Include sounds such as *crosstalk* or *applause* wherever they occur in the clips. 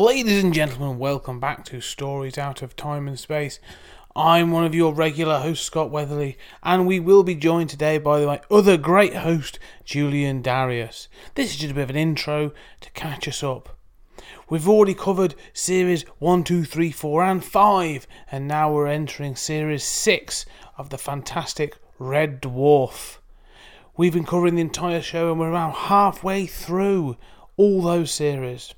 Ladies and gentlemen, welcome back to Stories Out of Time and Space. I'm one of your regular hosts, Scott Weatherly, and we will be joined today by my other great host, Julian Darius. This is just a bit of an intro to catch us up. We've already covered series 1, 2, 3, 4, and 5, and now we're entering series 6 of the fantastic Red Dwarf. We've been covering the entire show and we're around halfway through all those series.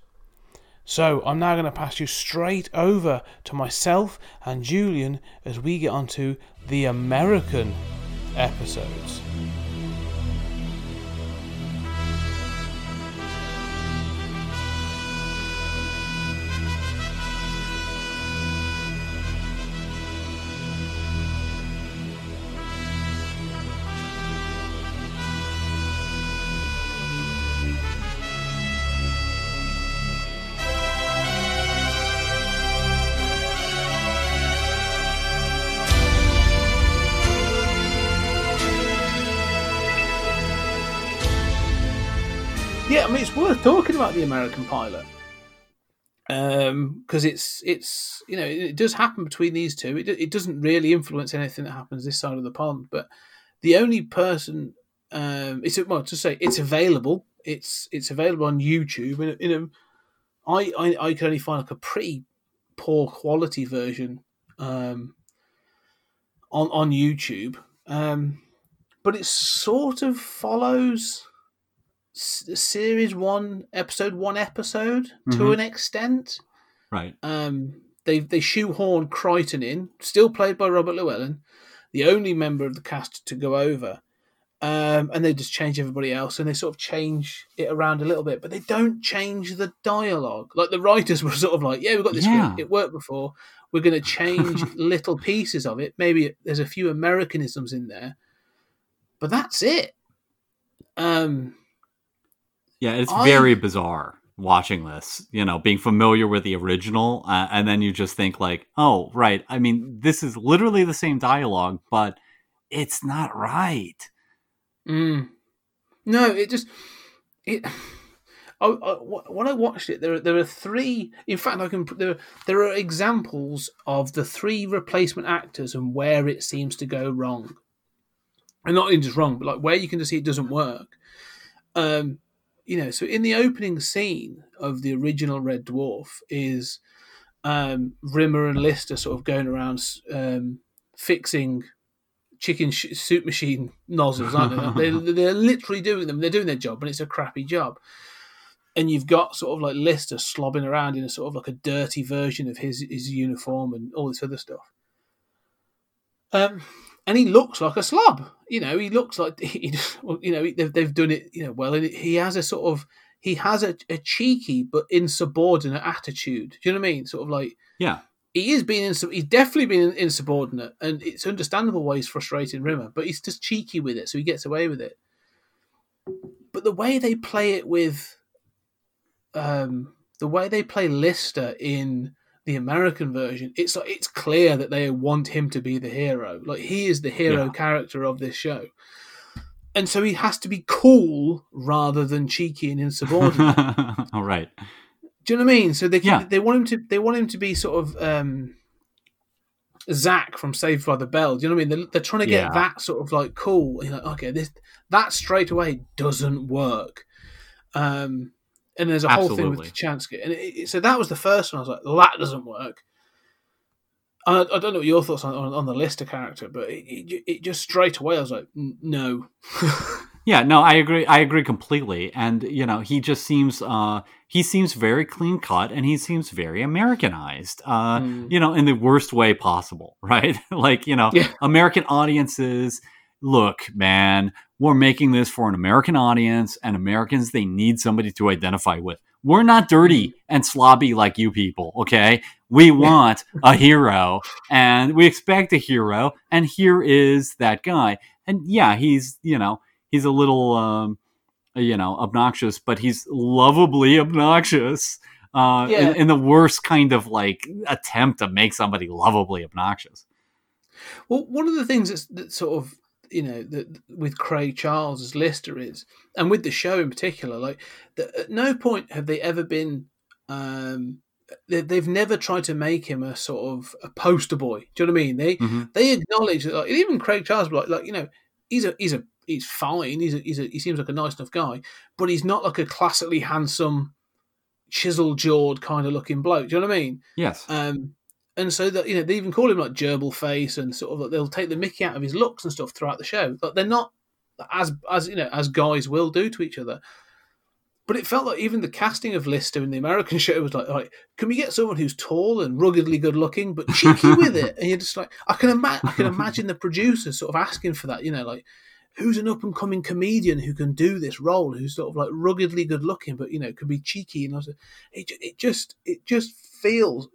So I'm now going to pass you straight over to myself and Julian as we get onto the American episodes. Talking about the American pilot because it's it's you know it does happen between these two. It it doesn't really influence anything that happens this side of the pond, but the only person um, it's well to say it's available. It's it's available on YouTube, you know, I, I I only find like a pretty poor quality version um, on on YouTube, um, but it sort of follows series one, episode one, episode to Mhm. an extent. Right. Um, they they shoehorn Kryten in, still played by Robert Llewellyn, the only member of the cast to go over. Um, and they just change everybody else, and they sort of change it around a little bit, but they don't change the dialogue. Like the writers *laughs* were sort of like, "Yeah, we've got this Yeah. script; it worked before. We're going to change *laughs* little pieces of it. Maybe there's a few Americanisms in there, but that's it." Um, Yeah, it's I- very bizarre watching this, you know, being familiar with the original, uh, and then you just think, like, oh, right. I mean, this is literally the same dialogue, but it's not right. Mm. No, it just it. *sighs* I, I, when I watched it, there are, there are three. In fact, I can there there are examples of the three replacement actors and where it seems to go wrong, and not even just wrong, but like where you can just see it doesn't work. Um, you know, so in the opening scene of the original Red Dwarf is um, Rimmer and Lister sort of going around um, fixing chicken sh- soup machine nozzles, aren't they? they're, *laughs* they're literally doing them. They're doing their job, and it's a crappy job. And you've got sort of like Lister slobbing around in a sort of like a dirty version of his his uniform and all this other stuff. Um, and he looks like a slob. You know, he looks like *laughs* he, well, you know they've, they've done it. You know, well, and he has a sort of he has a, a cheeky but insubordinate attitude. Do you know what I mean? Sort of like Yeah. he is being ins- he's definitely been insubordinate, and it's understandable why he's frustrating Rimmer, but he's just cheeky with it, so he gets away with it. But the way they play it with, um, the way they play Lister in the American version, it's like it's clear that they want him to be the hero. Like he is the hero Yeah. character of this show, and so he has to be cool rather than cheeky and insubordinate. *laughs* All right. Do you know what I mean? So they can, Yeah. they want him to they want him to be sort of um, Zach from Saved by the Bell. Do you know what I mean? They're, they're trying to get Yeah. that sort of like cool. You're like, okay, this that straight away doesn't work. Um, and there's a whole thing with Kochanski, and it, it- so that was the first one. I was like, that doesn't work. I, I don't know what your thoughts on, on, on the Lister character, but it, it, it just straight away I was like, no. *laughs* Yeah, no, I agree. I agree completely. And you know, he just seems uh he seems very clean cut and he seems very Americanized. Uh Mm. you know, in the worst way possible, *laughs* right? like, you know, Yeah. American audiences, look, man, we're making this for an American audience and Americans they need somebody to identify with. We're not dirty and slobby like you people, okay? We want a hero and we expect a hero and here is that guy. And yeah, he's, you know, he's a little um you know obnoxious but he's lovably obnoxious uh Yeah. in, in the worst kind of like attempt to make somebody lovably obnoxious Well, one of the things that's, that sort of you know that with Craig Charles as Lister is, and with the show in particular, like that at no point have they ever been. Um, they, they've never tried to make him a sort of a poster boy. Do you know what I mean? They Mhm. they acknowledge that, like, even Craig Charles, like, like you know, he's a he's a he's fine. He's a, he's a, he seems like a nice enough guy, but he's not like a classically handsome, chisel jawed kind of looking bloke. Do you know what I mean? yes Um, and so that you know they even call him like gerbil face and sort of like they'll take the Mickey out of his looks and stuff throughout the show. But they're not as as you know as guys will do to each other. But it felt like even the casting of Lister in the American *laughs* show was like, like, can we get someone who's tall and ruggedly good looking but cheeky *laughs* with it? And you're just like, I can imagine, I can imagine the producers sort of asking for that. You know, like who's an up and coming comedian who can do this role, who's sort of like ruggedly good looking, but you know, can be cheeky and also, it, it just it just feels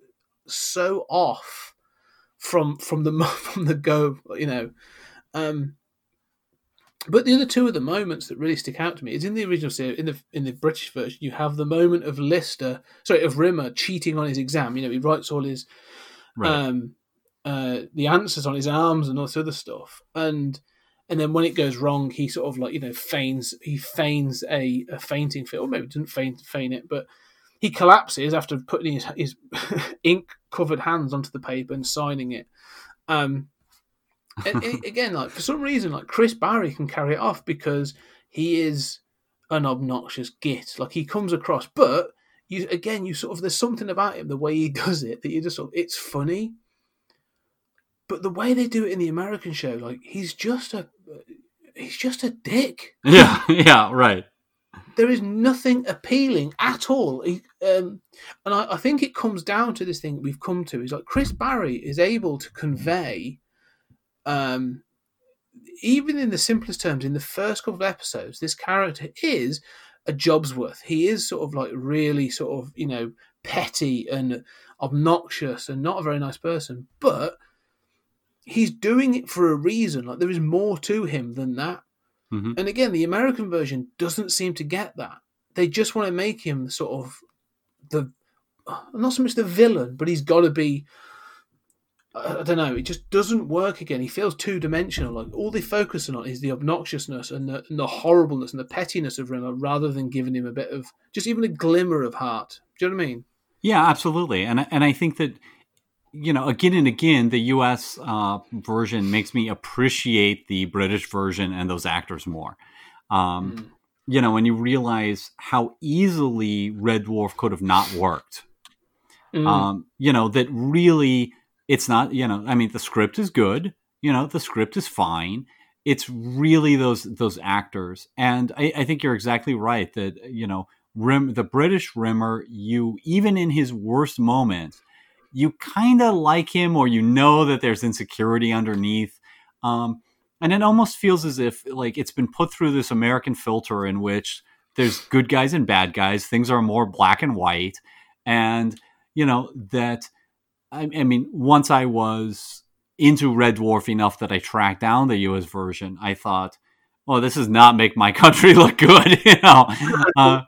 so off from from the *laughs* from the go, you know. Um, but the other two of the moments that really stick out to me is in the original series, in the in the British version, you have the moment of Lister, sorry, of Rimmer cheating on his exam. You know, he writes all his right um, uh, the answers on his arms and all this other stuff. And and then when it goes wrong, he sort of like you know feigns he feigns a, a fainting fit, or maybe doesn't feign feign it, but he collapses after putting his his *laughs* ink covered hands onto the paper and signing it. Um, and it- *laughs* again, like for some reason, like Chris Barrie can carry it off because he is an obnoxious git. Like he comes across, but you again, you sort of there's something about him, the way he *laughs* does it, that you just sort of it's funny. But the way they do it in the American show, like he's just a he's just a dick. yeah *laughs* yeah right There is nothing appealing at all. Um, and I, I think it comes down to this thing we've come to is like Chris Barrie is able to convey, um, even in the simplest terms, in the first couple of episodes, this character is a Jobsworth. He is sort of like really sort of, you know, petty and obnoxious and not a very nice person, but he's doing it for a reason. Like there is more to him than that. Mhm. And again, the American version doesn't seem to get that. They just want to make him sort of the not so much the villain, but he's got to be. I I don't know. It just doesn't work again. He feels two dimensional. Like all they're focusing on is the obnoxiousness and the, and the horribleness and the pettiness of Rimmer, rather than giving him a bit of just even a glimmer of heart. Do you know what I mean? Yeah, absolutely, and and I think that you know again and again the U.S. Uh, version makes me appreciate the British version and those actors more. Um, Mm. You know, when you realize how easily Red Dwarf could have not worked. Mm. Um, you know that really it's not. You know, I mean, the script is good. You know, the script is fine. It's really those those actors, and I, I think you're exactly right that you know Rim, the British Rimmer, you even in his worst moments, you kind of like him, or you know that there's insecurity underneath. Um, and it almost feels as if like it's been put through this American filter in which there's good guys and bad guys. Things are more black and white, and you know that. I, I mean, once I was into Red Dwarf enough that I tracked down the U.S. version, I thought, "Oh, this does not make my *laughs* country look good." *laughs* you know, uh,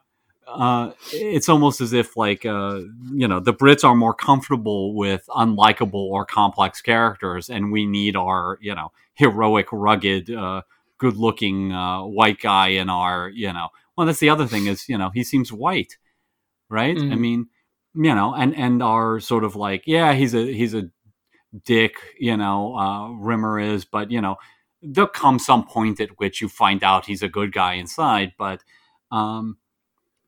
uh, it's almost as if like uh, you know the Brits are more comfortable with unlikable or complex characters, and we need our you know heroic, rugged, uh, good-looking uh, white guy in our you know. Well, that's the other thing is you know he seems white, right? I Mm. mean, you know, and and are sort of like yeah he's a he's a dick, you know, uh, Rimmer is, but you know there'll come some point at which you find out he's a good guy inside, but. Um,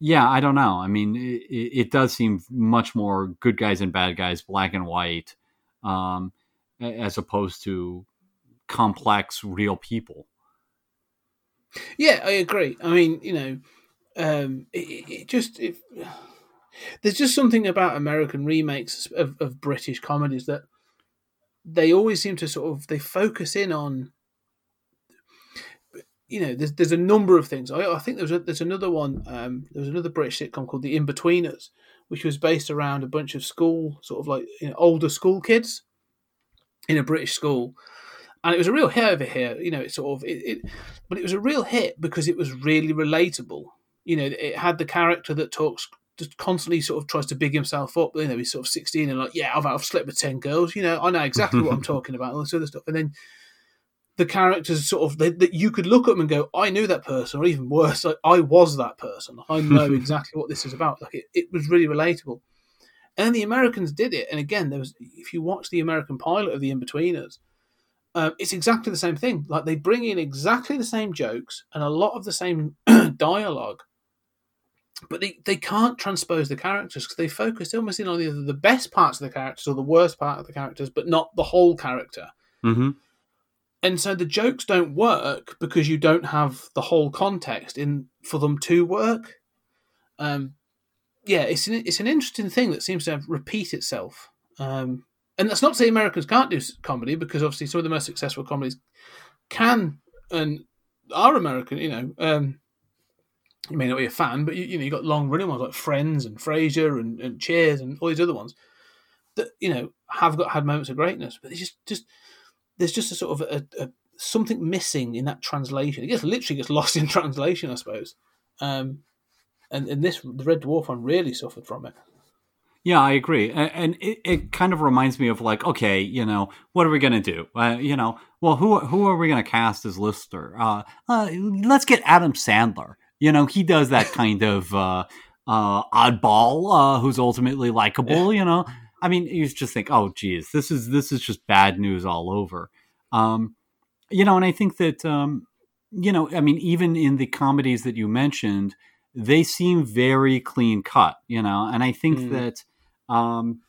yeah, I don't know. I mean, it, it does seem much more good guys and bad guys, black and white, um, as opposed to complex, real people. Yeah, I agree. I mean, you know, um, it, it just it, there's just something about American remakes of, of British comedies that they always seem to sort of they focus in on. You know, there's there's a number of things. I, I think there's a, there's another one. Um, there was another British sitcom called The Inbetweeners, which was based around a bunch of school sort of like you know, older school kids in a British school, and it was a real hit over here. You know, it sort of it, it but it was a real hit because it was really relatable. You know, it had the character that talks just constantly sort of tries to big himself up. You know, he's sort of sixteen and like, yeah, I've, I've slept with ten girls. You know, I know exactly what I'm *laughs* talking about. All this other stuff, and then the characters sort of that you could look at them and go, I knew that person, or even worse, like I was that person. I know *laughs* exactly what this is about. Like it, it was really relatable. And then the Americans did it. And again, there was if you watch the American pilot of the Inbetweeners, um, it's exactly the same thing. Like they bring in exactly the same jokes and a lot of the same *clears throat* dialogue, but they, they can't transpose the characters because they focus almost in on either the best parts of the characters or the worst part of the characters, but not the whole character. Mm-hmm. And so the jokes don't work because you don't have the whole context in for them to work. Um, yeah, it's an, it's an interesting thing that seems to repeat itself. Um, and that's not to say Americans can't do comedy because obviously some of the most successful comedies can and are American. You know, um, you may not be a fan, but you, you know you got long running ones like Friends and Frasier and, and Cheers and all these other ones that you know have got had moments of greatness, but it's just just there's just a sort of a, a something missing in that translation. It gets literally gets lost in *laughs* translation, I suppose. Um, and and this the Red Dwarf one really suffered from it. Yeah, I agree, and, it, it kind of reminds me of like, okay, you know, what are we gonna do? Uh, you know, well, who who are we gonna cast as Lister? Uh, uh, let's get Adam Sandler. You know, he does that kind of uh, uh, oddball uh, who's ultimately *laughs* likable. You know, I mean, you just think, oh, geez, this is this is just bad news all over. Um, you know, and I think that um, you know, I mean, even in the comedies that you mentioned, they seem very clean cut. You know, and I think Mm. that um,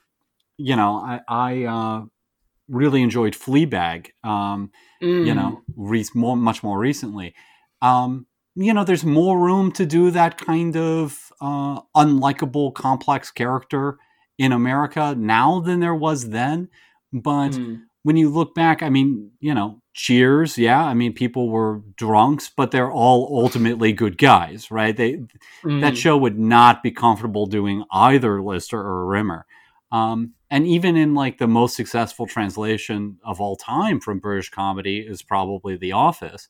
you know, I, I uh, really enjoyed Fleabag. Um, Mm. you know, re- more much more recently. Um, you know, there's more room to do that kind of uh, unlikable, complex character in America now than there was then. But Mm. when you look back, I mean, you know, Cheers, yeah, I mean, people were drunks, but they're all ultimately good guys, right? They that Mm. show would not be comfortable doing either Lister or Rimmer. Um, and even in like the most successful translation of all time from British comedy is probably The Office.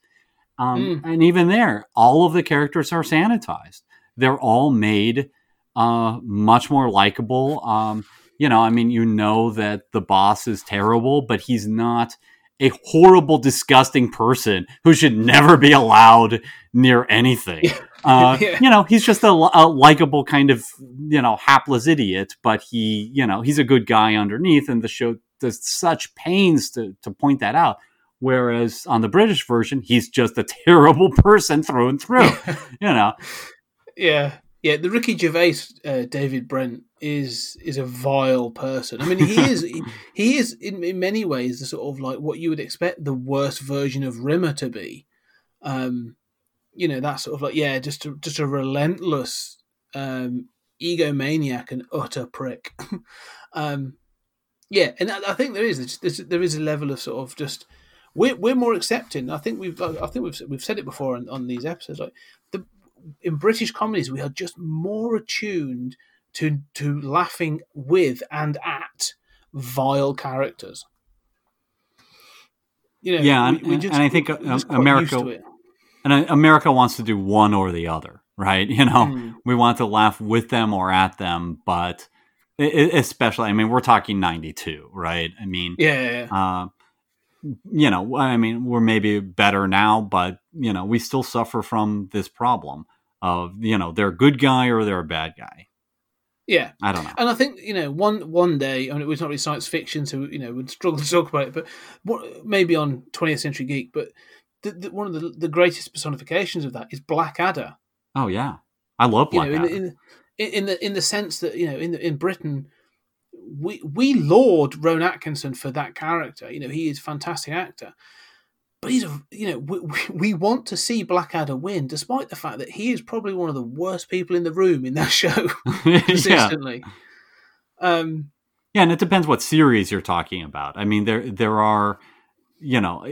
Um, Mm. And even there, all of the characters are sanitized. They're all made uh, much more likable. Um, you know, I mean, you know that the boss is terrible, but he's not a horrible, disgusting person who should never be allowed near anything. Uh, *laughs* Yeah. You know, he's just a, a likable kind of, you know, hapless idiot, but he, you know, he's a good guy underneath, and the show does such pains to, to point that out. Whereas on the British version, he's just a *laughs* terrible person through and through. you know, Yeah, yeah. The Ricky Gervais, uh, David Brent is is a vile person. I mean, he *laughs* is he, he is in, in many ways the sort of like what you would expect the worst version of Rimmer to be. Um, you know, that sort of like yeah, just a, just a relentless um, egomaniac and utter prick. *laughs* um, yeah, and I, I think there is there's, there is a level of sort of just we're we're more accepting. I think we've I think we've we've said it before on, on these episodes. Like the in British comedies, we are just more attuned to to laughing with and at vile characters. You know, Yeah, we- and- we and- and I think, just quite America- used to it. and uh, America wants to do one or the other, right? *laughs* You know, Mm. we want to laugh with them or at them, but especially, I mean, we're talking 92, right? I mean, Yeah, yeah, yeah. uh, you know, I mean, we're maybe better now, but, you know, we still suffer from this problem of, you know, they're a good guy or they're a bad guy. yeah. I don't know. And I think you know one one day, I mean, it was not really science fiction, so you know we'd struggle to talk about it. But what, maybe on 20th Century Geek, but the, the, one of the the greatest personifications of that is Blackadder. Oh, yeah. I love You know, Blackadder. in, in in the in the sense that you know in in Britain, we we laud Rowan Atkinson for that character. You know, he is a fantastic actor. but he's a you know we, we- want to see Blackadder win, despite the fact that he is probably one of the worst people in the room in that *laughs* show *laughs* yeah. consistently. Um, Yeah, and it depends what series you're talking about. I mean, there there are, you know,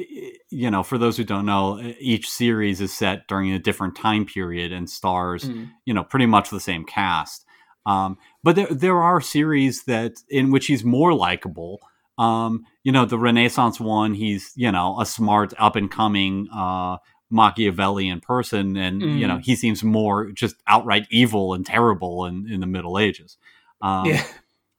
you know, for those who don't know, each series is set during a different time period and stars, Mm. you know, pretty much the same cast. Um, but there there are series that in which he's more likable. Um, you know, the Renaissance one, he's you know a smart, up and coming uh, Machiavellian person, and you know Mm. he seems more just outright evil and terrible in, in the Middle Ages. Um, yeah,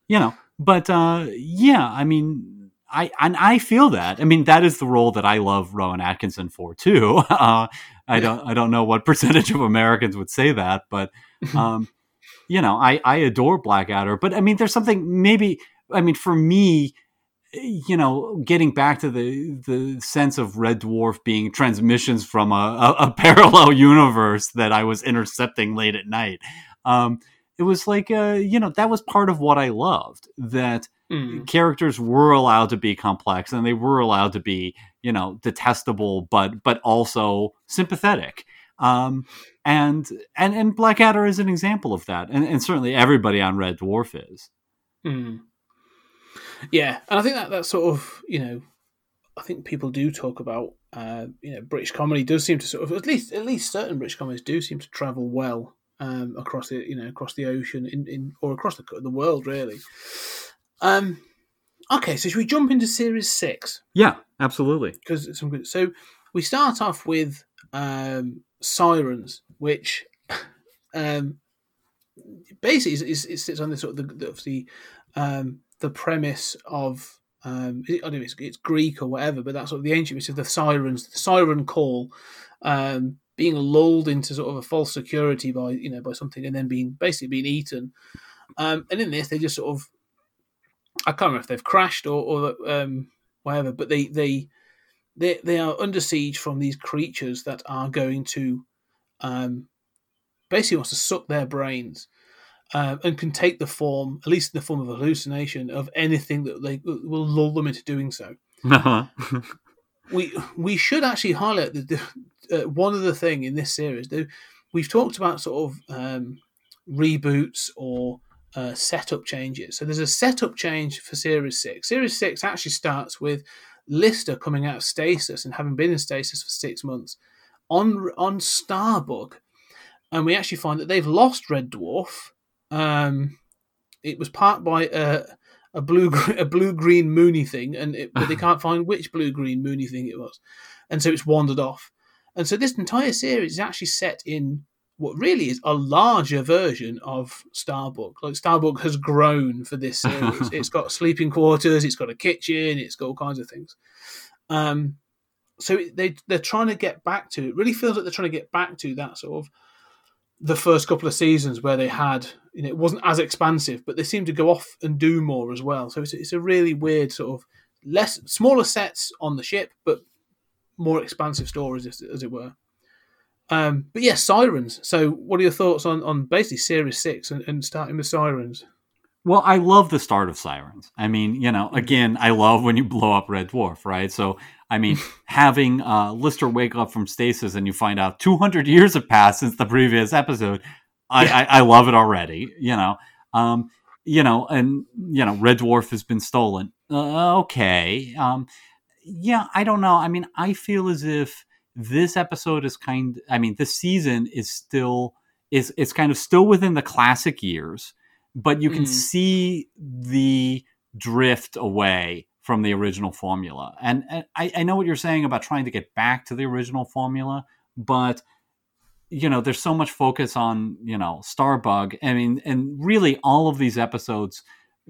you know but uh yeah i mean i and i feel that i mean that is the role that i love rowan atkinson for too *laughs* uh i don't i don't know what percentage of americans would say that but *laughs* um you know i i adore blackadder but i mean there's something maybe i mean for me you know getting back to the the sense of red dwarf being transmissions from a, a, a *laughs* parallel universe that i was intercepting late at night um it was like uh you know that was part of what i loved that Mm. characters were allowed to be complex and they were allowed to be you know detestable but but also sympathetic um and and and blackadder is an example of that and, and certainly everybody on red dwarf is Mm. Yeah, and I think that that sort of you know, I think people do talk about uh, you know British comedy does seem to sort of at least at least certain British comedies do seem to travel well um, across the you know across the ocean in, in or across the the world really. Um, okay, so should we jump into series six? yeah absolutely because some good. So we start off with um, sirens, which um, basically it sits on the sort of the, the, of the um, the premise of um, I don't know it's, it's Greek or whatever, but that's sort of the ancient myth of the sirens, the siren call, um, being lulled into sort of a false security by you know by something, and then being basically being eaten. Um, and in this, they just sort of I can't remember if they've crashed or, or um, whatever, but they they they they are under siege from these creatures that are going to um, basically wants to suck their brains um, and can take the form, at least in the form of a hallucination, of anything that they will lull them into doing so. *laughs* We we should actually highlight the, the uh, one other thing in this series. Though we've talked about sort of um, reboots or uh, setup changes. So there's a setup change for Series Six. Series Six actually starts with Lister coming out of stasis and having been in stasis for six months on on Starbug, and we actually find that they've lost Red Dwarf. Um, it was parked by a a blue *laughs* a blue green moony thing, and it, but they *sighs* can't find which blue green moony thing it was, and so it's wandered off. And so this entire series is actually set in what really is a larger version of Starbug. Like Starbug has grown for this *laughs* series. it's got sleeping quarters, it's got a kitchen, it's got all kinds of things. Um, so they they're trying to get back to. It really feels like they're trying to get back to that sort of the first couple of seasons where they had. You know, it wasn't as expansive, but they seem to go off and do more as well. So it's it's a really weird sort of less smaller sets on the ship, but more expansive stories, as, as it were. Um, but yeah, sirens. So, what are your thoughts on, on basically Series Six and, and starting with sirens? Well, I love the start of Sirens. I mean, you know, again, I love when you blow up Red Dwarf, right? So, I mean, *laughs* having uh, Lister wake up from stasis and you find out 200 years have passed since the previous episode, I, I, I love it already, you know. Um, you know, and, you know, Red Dwarf has been stolen. Uh, okay. Um, yeah, I don't know. I mean, I feel as if this episode is kind I mean, this season is still is it's kind of still within the classic years but you can Mm. see the drift away from the original formula. And, and I, I know what you're saying about trying to get back to the original formula, but you know, there's so much focus on you know Starbug. I mean, and really, all of these episodes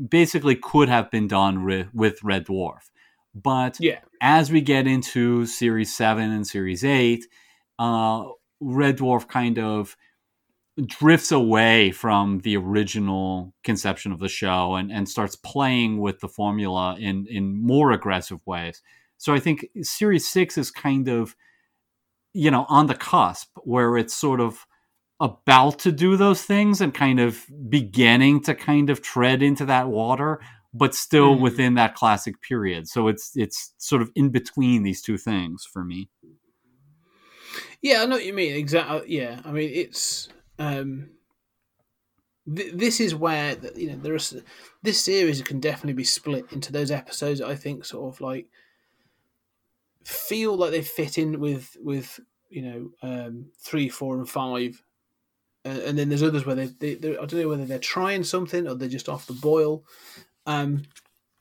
basically could have been done with, with Red Dwarf. But Yeah, as we get into series seven and series eight, uh, Red Dwarf kind of drifts away from the original conception of the show and, and starts playing with the formula in, in more aggressive ways. So I think series six is kind of, you know, on the cusp where it's sort of about to do those things and kind of beginning to kind of tread into that water but still Mm. within that classic period. So it's it's sort of in between these two things for me. Yeah, I know what you mean. Exactly. Yeah, I mean it's um, th- this is where you know there is this series can definitely be split into those episodes. that I think sort of like feel like they fit in with with you know um, three, four, and five, uh, and then there's others where they, they I don't know whether they're trying something or they're just off the boil. Um,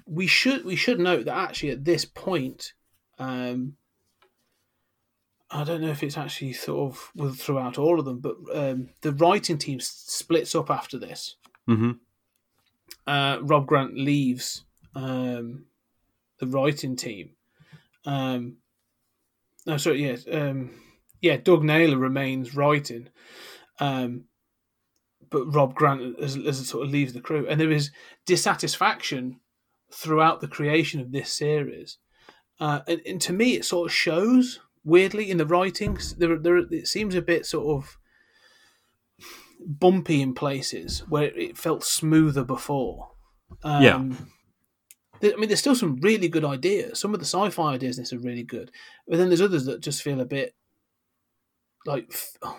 we should we should note that actually at this point. Um, I don't know if it's actually sort of with throughout all of them, but um, the writing team splits up after this. Mm-hmm. Uh, Rob Grant leaves um, the writing team. Um, no, sorry, yes, um, yeah. Doug Naylor remains writing, um, but Rob Grant as, as sort of leaves the crew, and there is dissatisfaction throughout the creation of this series. Uh, and, and to me, it sort of shows weirdly in the writings. There, there, it seems a bit sort of bumpy in places where it felt smoother before. Um, Yeah. I mean, there's still some really good ideas. Some of the sci-fi ideas in this are really good, but then there's others that just feel a bit like f-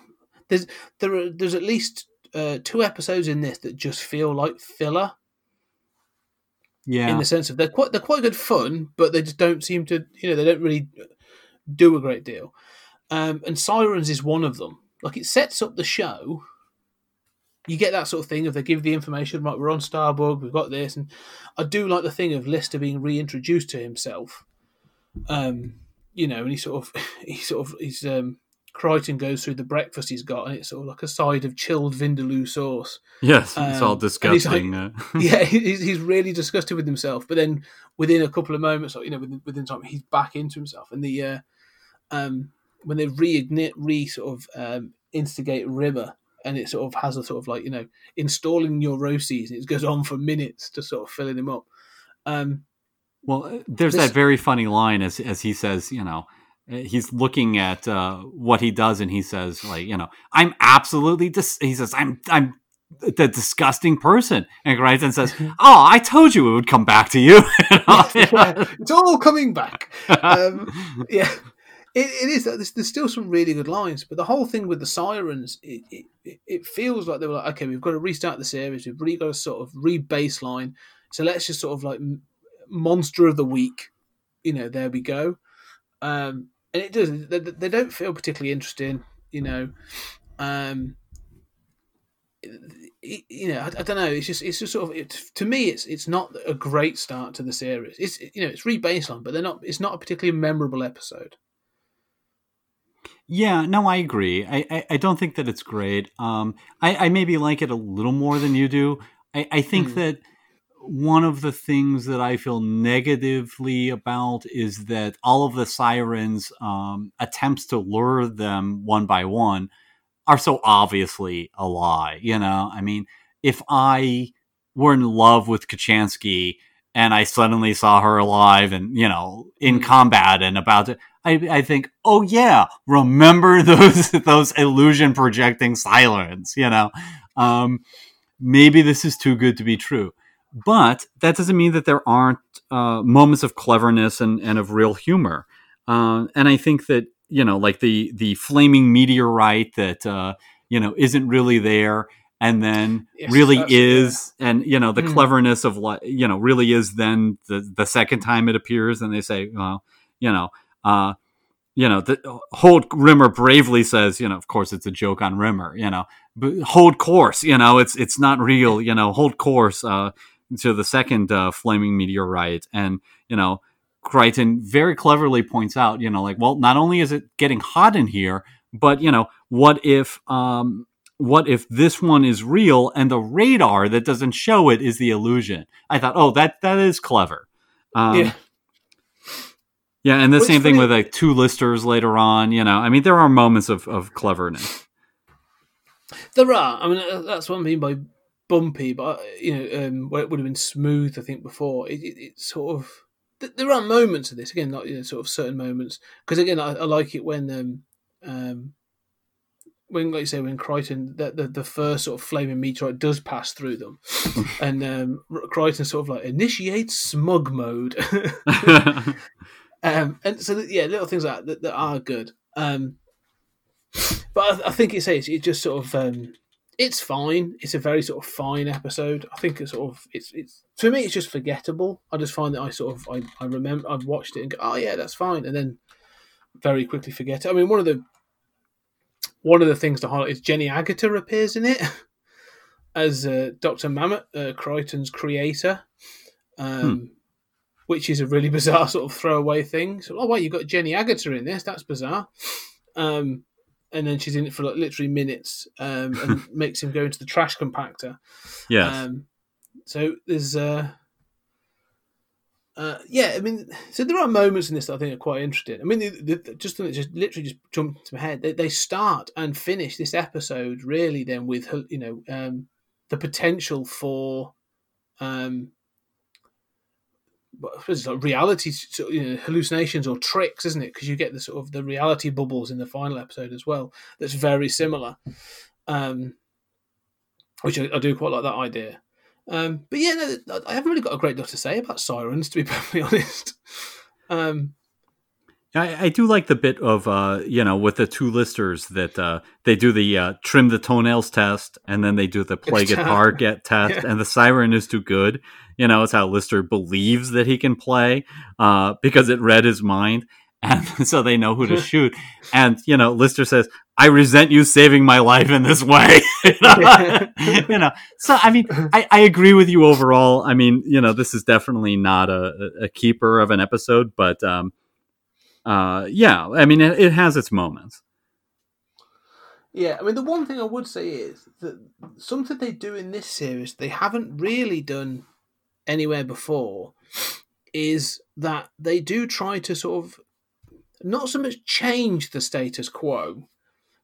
there's there are there's at least uh, two episodes in this that just feel like filler Yeah. in the sense of they're quite they're quite good fun, but they just don't seem to you know they don't really do a great deal. Um, and Sirens is one of them. Like it sets up the show. You get that sort of thing if they give the information right. We're on Starbug. We've got this, and I do like the thing of Lister being reintroduced to himself. Um, you know, and he sort of *laughs* he sort of he's um, Kryten goes through the breakfast he's got, and it's sort of like a side of chilled vindaloo sauce yes, it's all um, and he's like- disgusting. uh, *laughs* yeah, he's, he's really disgusted with himself. But then within a couple of moments, or you know, within, within time, he's back into himself. And the uh, um, when they reignite, re sort of um, instigate Rimmer, and it sort of has a sort of like you know installing neuroses, and it goes on for minutes to sort of filling him up. Um, Well, there's This- that very funny line as as he says, you know, he's looking at uh, what he does, and he says, like, you know, I'm absolutely dis-, he says, I'm I'm the disgusting person, and Kryten says, *laughs* oh, I told you it would come back to you. *laughs* *laughs* Yeah, it's all coming back. Um, yeah, it, it is. There's, there's still some really good lines, but the whole thing with the sirens, it, it, it- it feels like they were like, okay, we've got to restart the series. We've really got to sort of re-baseline. So let's just sort of like monster of the week. You know, there we go. Um, and it does. They, they don't feel particularly interesting. You know, um, it- you know, I, I don't know. It's just, it's just sort of, it, to me, it's, it's not a great start to the series. It's, you know, it's re-baseline, but they're not. It's not a particularly memorable episode. Yeah, no, I agree. I, I, I don't think that it's great. Um, I, I maybe like it a little more than you do. I, I think Hmm. that one of the things that I feel negatively about is that all of the sirens' um, attempts to lure them one by one are so obviously a lie. You know, I mean, if I were in love with Kochanski and I suddenly saw her alive and you know in Mm. combat and about to, I, I think, oh yeah, remember *laughs* those those illusion projecting sirens. You know, um, maybe this is too good to be true. But that doesn't mean that there aren't uh, moments of cleverness and, and of real humor. Uh, and I think that you know, like the the flaming meteorite that uh, you know isn't really there, and then Yes, really is, and you know the Mm. cleverness of like you know really is. Then the the second time it appears, and they say, well, you know. Uh, you know, the hold Rimmer bravely says, you know, of course it's a joke on Rimmer, you know, but hold course, you know, it's it's not real, you know, hold course uh, to the second uh, flaming meteorite, and you know, Kryten very cleverly points out, you know, like, well, not only is it getting hot in here, but you know, what if um, what if this one is real and the radar that doesn't show it is the illusion? I thought, oh, that that is clever. Um, yeah, yeah, and the it's same thing with like two listers later on. You know, I mean, there are moments of, of cleverness. there are. I mean, uh, that's what I mean by bumpy. But uh, you know, um, where it would have been smooth, I think before. It, it, it's sort of th- there are moments of this again, like you know, sort of certain moments. Because again, I, I like it when um, um, when, like you say, when Kryten, the, the, the first sort of flaming meteorite does pass through them, *laughs* and um, Kryten sort of like initiates smug mode, *laughs* um, and so yeah, little things like that, that, that are good. Um, but I, I think it's it's it just sort of um, it's fine. It's a very sort of fine episode. I think it's sort of it's it's for me it's just forgettable. I just find that I sort of I, I remember I've watched it and go oh yeah that's fine and then very quickly forget it. I mean one of the one of the things to highlight is Jenny Agutter appears in it *laughs* as uh, Doctor Mamet, uh, Kryten's creator. Um, Which is a really *laughs* bizarre sort of throwaway thing. So, oh wait, you got Jenny Agutter in this? That's bizarre. Um, and then she's in it for like literally minutes um, and *laughs* makes him go into the trash compactor. Yeah. Um, so there's, uh, uh, yeah, I mean, so there are moments in this that I think are quite interesting. I mean, the, the, just just literally just jumped into my head. They, they start and finish this episode really then with you know um, the potential for um, what- I suppose it's like reality you know, hallucinations or tricks, isn't it? Because you get the sort of the reality bubbles in the final episode as well. That's very similar, um, which I, I do quite like that idea. Um, but yeah, no, I haven't really got a great deal to say about sirens, to be *laughs* perfectly honest. Um, I, I do like the bit of uh, you know with the two listers that uh, they do the uh, trim the toenails test and then they do the play Guitar. get *laughs* test Yeah. and the siren is too good. You know, it's how Lister believes that he can play uh, because it read his mind *laughs* and so they know who to *laughs* shoot. And you know, Lister says, "I resent you saving my life in this way." you, know? You know, so I mean, I, I agree with you overall. I mean, you know, this is definitely not a, a keeper of an episode, but um, uh, yeah, I mean, it, it has its moments. Yeah, I mean, the one thing I would say is that something they do in this series they haven't really done anywhere before is that they do try to sort of not so much change the status quo,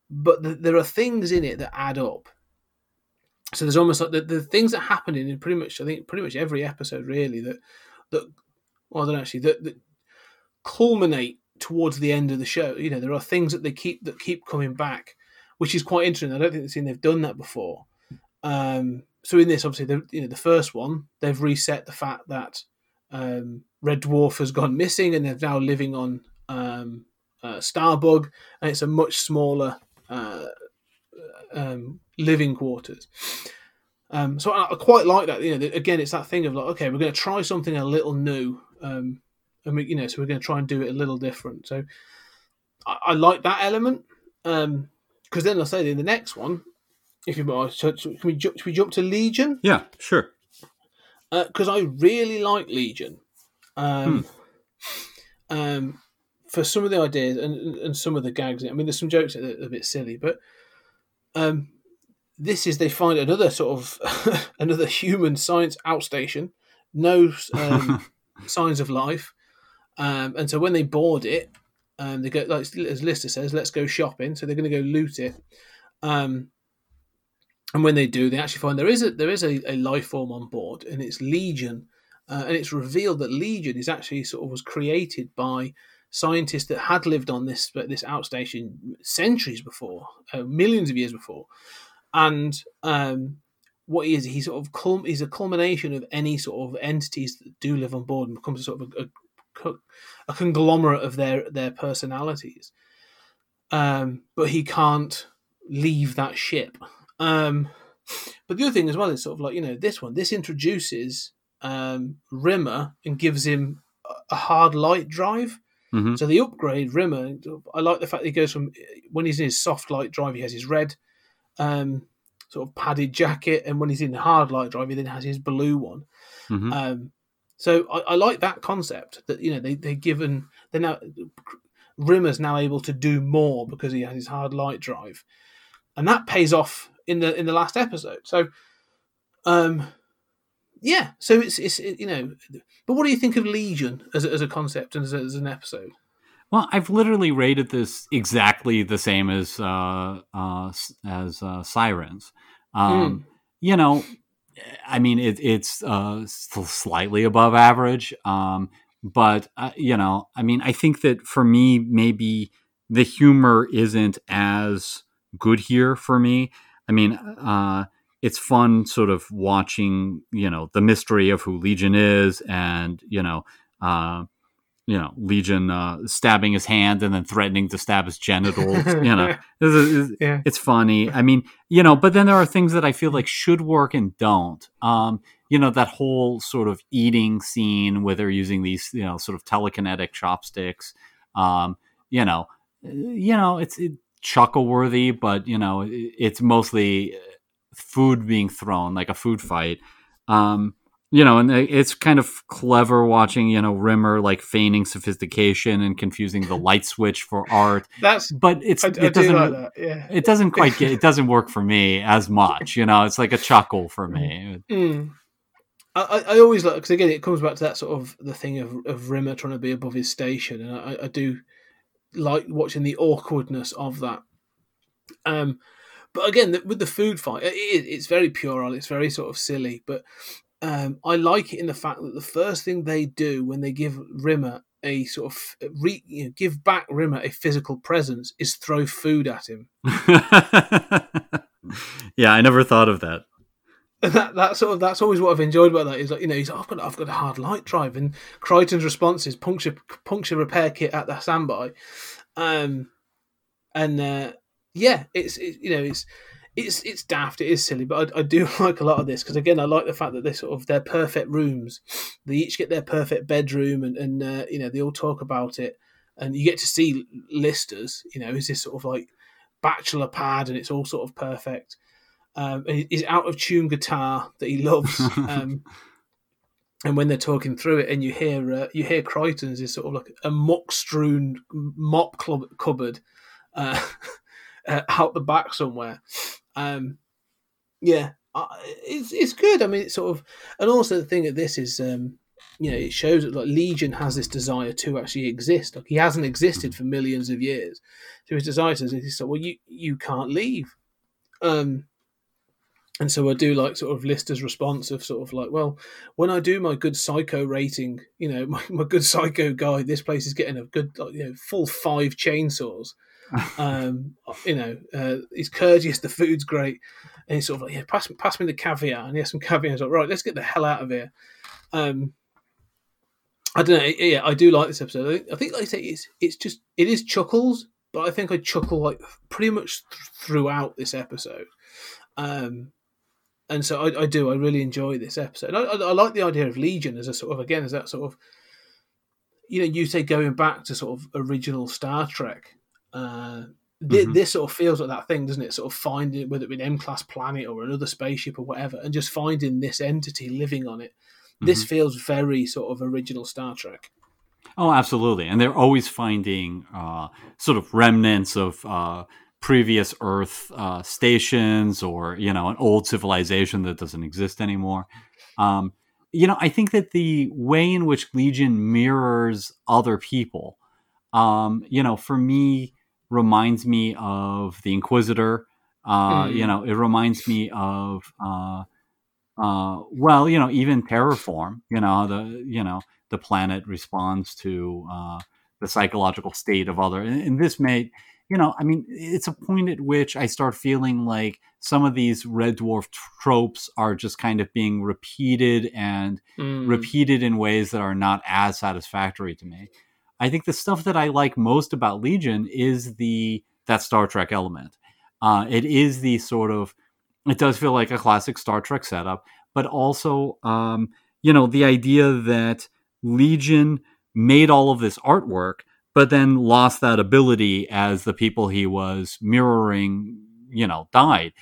but th there are things in it that add up. So there's almost like the, the things that happen in pretty much, I think, pretty much every episode, really, that, that well, I don't actually, that, that culminate towards the end of the show. You know, there are things that they keep that keep coming back which is quite interesting. I don't think they've seen they've done that before. Um, so in this, obviously, the, you know, the first one they've reset the fact that um, Red Dwarf has gone missing, and they're now living on um, uh, Starbug, and it's a much smaller uh, um, living quarters. Um, so I, I quite like that. You know, again, it's that thing of like, okay, we're going to try something a little new, um, and we, you know, so we're going to try and do it a little different. So I, I like that element. Um, because then I'll say in the next one, if you want, so, can we jump? Should we jump to Legion? Yeah, sure. Because I really like Legion. Um, um, for some of the ideas and, and some of the gags. I mean, there's some jokes that are a bit silly, but um, this is they find another sort of *laughs* another human science outstation, no um, *laughs* signs of life, um, and so when they board it, um, they go like as Lister says, "Let's go shopping." So they're going to go loot it. Um, and when they do, they actually find there is a there is a, a life form on board, and it's Legion, uh, and it's revealed that Legion is actually sort of was created by scientists that had lived on this this outstation centuries before, uh, millions of years before, and um, what he is, he sort of cul- he's a culmination of any sort of entities that do live on board and becomes a sort of a, a, co- a conglomerate of their their personalities. Um, but he can't leave that ship. Um, but the other thing as well is sort of like you know this one. This introduces um, Rimmer and gives him a- hard light drive. Mhm. So the upgrade Rimmer, I like the fact that he goes from when he's in his soft light drive, he has his red um, sort of padded jacket, and when he's in hard light drive, he then has his blue one. Mhm. Um, so I, I like that concept that you know they they're given they're now Rimmer's now able to do more because he has his hard light drive, and that pays off in the in the last episode. So, um, yeah. So it's it's it, you know, but what do you think of Legion as a, as a concept and as, a, as an episode? Well, I've literally rated this exactly the same as uh, uh, as uh, Sirens. Um, You know, I mean, it, it's uh, slightly above average, um, but uh, you know, I mean, I think that for me, maybe the humor isn't as good here for me. I mean, uh, it's fun sort of watching, you know, the mystery of who Legion is, and you know, uh, you know, Legion uh, stabbing his hand and then threatening to stab his genitals. *laughs* you know, this is- Yeah. it's funny. I mean, you know, but then there are things that I feel like should work and don't. Um, you know, that whole sort of eating scene where they're using these, you know, sort of telekinetic chopsticks. Um, you know, you know, it's it, chuckle worthy, but you know, it- it's mostly food being thrown like a food fight. Um, you know, and it's kind of clever watching, you know, Rimmer like feigning sophistication and confusing the light switch for art. *laughs* That's But it's I, I it do doesn't like that. Yeah. it doesn't quite get it doesn't work for me as much. You know, it's like a chuckle for me. Mm. I, I I always like because again it comes back to that sort of the thing of of Rimmer trying to be above his station, and I, I do like watching the awkwardness of that. Um, but again, the, with the food fight, it, it's very puerile. It's very sort of silly, but um, I like it in the fact that the first thing they do when they give Rimmer a sort of re, you know, give back Rimmer a physical presence is throw food at him. *laughs* yeah, I never thought of that. That that sort of that's always what I've enjoyed about that is like you know he's I've got I've got a hard light drive and Kryten's response is puncture puncture repair kit at the standby, um, and uh, yeah it's it, you know it's it's it's daft it is silly but I, I do *laughs* like a lot of this because again I like the fact that they sort of they're perfect rooms they each get their perfect bedroom and and uh, you know they all talk about it and you get to see listers you know is this sort of like bachelor pad and it's all sort of perfect um, his out of tune guitar that he loves. *laughs* Um, and when they're talking through it, and you hear uh, you hear Kryten's is sort of like a muck strewn mop club cupboard uh, *laughs* uh, out the back somewhere. Um, yeah, it's it's good. I mean, it's sort of, and also the thing of this is, um, you know, it shows that like Legion has this desire to actually exist. Like he hasn't existed for millions of years, so his desire is he's like, well, you you can't leave. Um, and so I do like sort of Lister's response of sort of like, well, when I do my good psycho rating, you know, *laughs* my, my good psycho guide, this place is getting a good, like, you know, full five chainsaws. Um, you know, uh, he's courteous, the food's great, and he's sort of like, yeah, pass, pass me the caviar, and he has some caviar. He's like, right, let's get the hell out of here. Um, I don't know. Yeah, I do like this episode. I think, like I say, it's it's just it is chuckles, but I think I chuckle like pretty much th- throughout this episode. Um, and so I, I do. I really enjoy this episode. I, I, I like the idea of Legion as a sort of again as that sort of, you know, you say going back to sort of original Star Trek. Uh, thi- Mhm. This sort of feels like that thing, doesn't it? Sort of finding whether it be an M class planet or another spaceship or whatever, and just finding this entity living on it. This feels very sort of original Star Trek. Oh, absolutely. And they're always finding uh, sort of remnants of uh, previous Earth uh, stations or, you know, an old civilization that doesn't exist anymore. Um, you know, I think that the way in which Legion mirrors other people, um, you know, for me, reminds me of the Inquisitor. Uh, Mm. You know, it reminds me of. Uh, uh, well, you know, even Terrorform, you know, the you know the planet responds to uh, the psychological state of other, and, and this may, you know, I mean, it's a point at which I start feeling like some of these red dwarf tropes are just kind of being repeated and Mm. repeated in ways that are not as satisfactory to me. I think the stuff that I like most about Legion is the that Star Trek element. Uh, it is the sort of it does feel like a classic Star Trek setup, but also um, you know the idea that Legion made all of this artwork, but then lost that ability as the people he was mirroring, you know, died.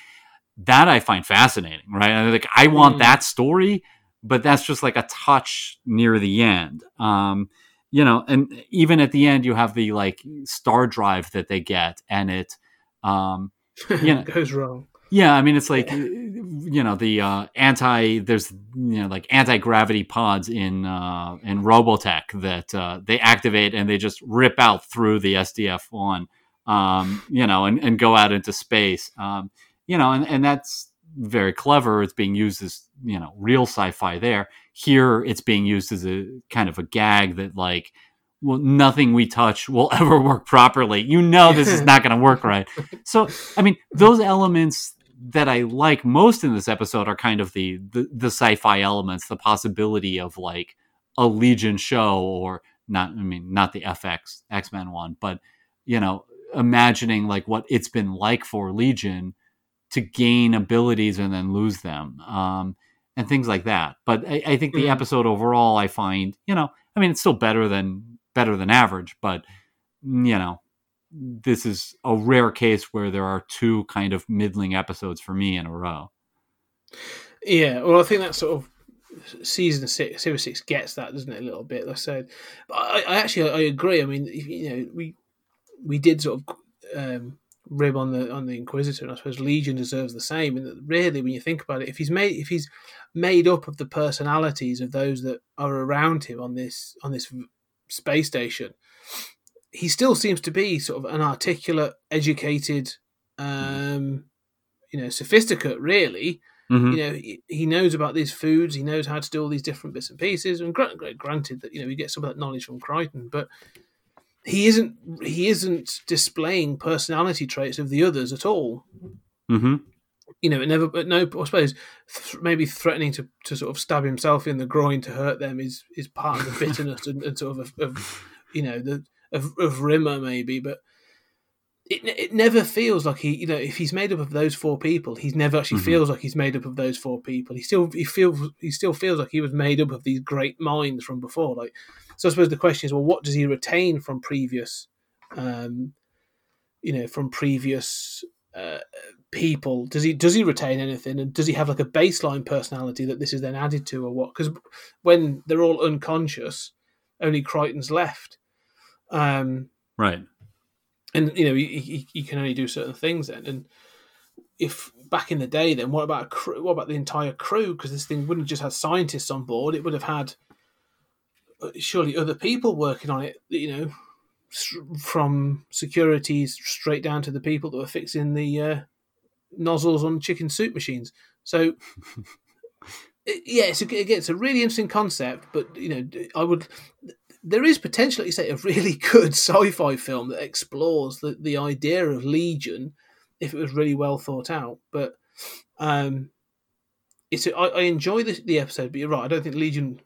That I find fascinating, right? I like I want Mm. that story, but that's just like a touch near the end. Um, you know, and even at the end, you have the like star drive that they get, and it, um, *laughs* yeah. goes wrong. yeah, I mean, it's like you know the uh, anti. There's you know like anti gravity pods in uh, in Robotech that uh, they activate and they just rip out through the SDF one, um, you know, and, and go out into space. Um, you know, and, and that's very clever. It's being used as you know real sci-fi there. Here, it's being used as a kind of a gag that like well, nothing we touch will *laughs* ever work properly. You know, this is *laughs* not going to work right. So, I mean, those elements that I like most in this episode are kind of the, the the sci-fi elements, the possibility of like a Legion show or not. I mean, not the FX X Men one, but you know, imagining like what it's been like for Legion to gain abilities and then lose them, um, and things like that. But I, I think the Mhm. episode overall, I find, you know, I mean, it's still better than better than average, but you know, this is a rare case where there are two kind of middling episodes for me in a row. Yeah, well, I think that sort of season six, series six gets that, doesn't it? A little bit. Like I said, but I, I actually I agree. I mean, you know, we we did sort of um, rib on the on the Inquisitor, and I suppose Legion deserves the same. And that really, when you think about it, if he's made if he's made up of the personalities of those that are around him on this on this space station, he still seems to be sort of an articulate, educated, um, you know, sophisticate, really Mhm. you know he, he knows about these foods he knows how to do all these different bits and pieces and gra- gra- granted that you know we get some of that knowledge from Kryten but he isn't he isn't displaying personality traits of the others at all Mhm. you know it never but no i suppose th- maybe threatening to, to sort of stab himself in the groin to hurt them is is part of the bitterness and, and sort of, of, of you know the of, of rimmer maybe but it, it never feels like he you know if he's made up of those four people he's never actually Mhm. feels like he's made up of those four people he still he feels he still feels like he was made up of these great minds from before like so i suppose the question is well what does he retain from previous um you know from previous uh, people? Does he does he retain anything? And does he have like a baseline personality that this is then added to or what? Because when they're all unconscious only Kryten's left. Um Right. and you know you, you, you can only do certain things then. And if back in the day then what about a crew what about the entire crew? Because this thing wouldn't just have scientists on board. It would have had surely other people working on it you know, from securities straight down to the people that were fixing the uh, nozzles on chicken soup machines so *laughs* it- yeah it's a, again, it's a really interesting concept but you know i would there is potentially, like you say, a really *laughs* good sci-fi film that explores the, the idea of Legion if it was really well thought out. But um, it's I, I enjoy the, the episode, but you're right. I don't think Legion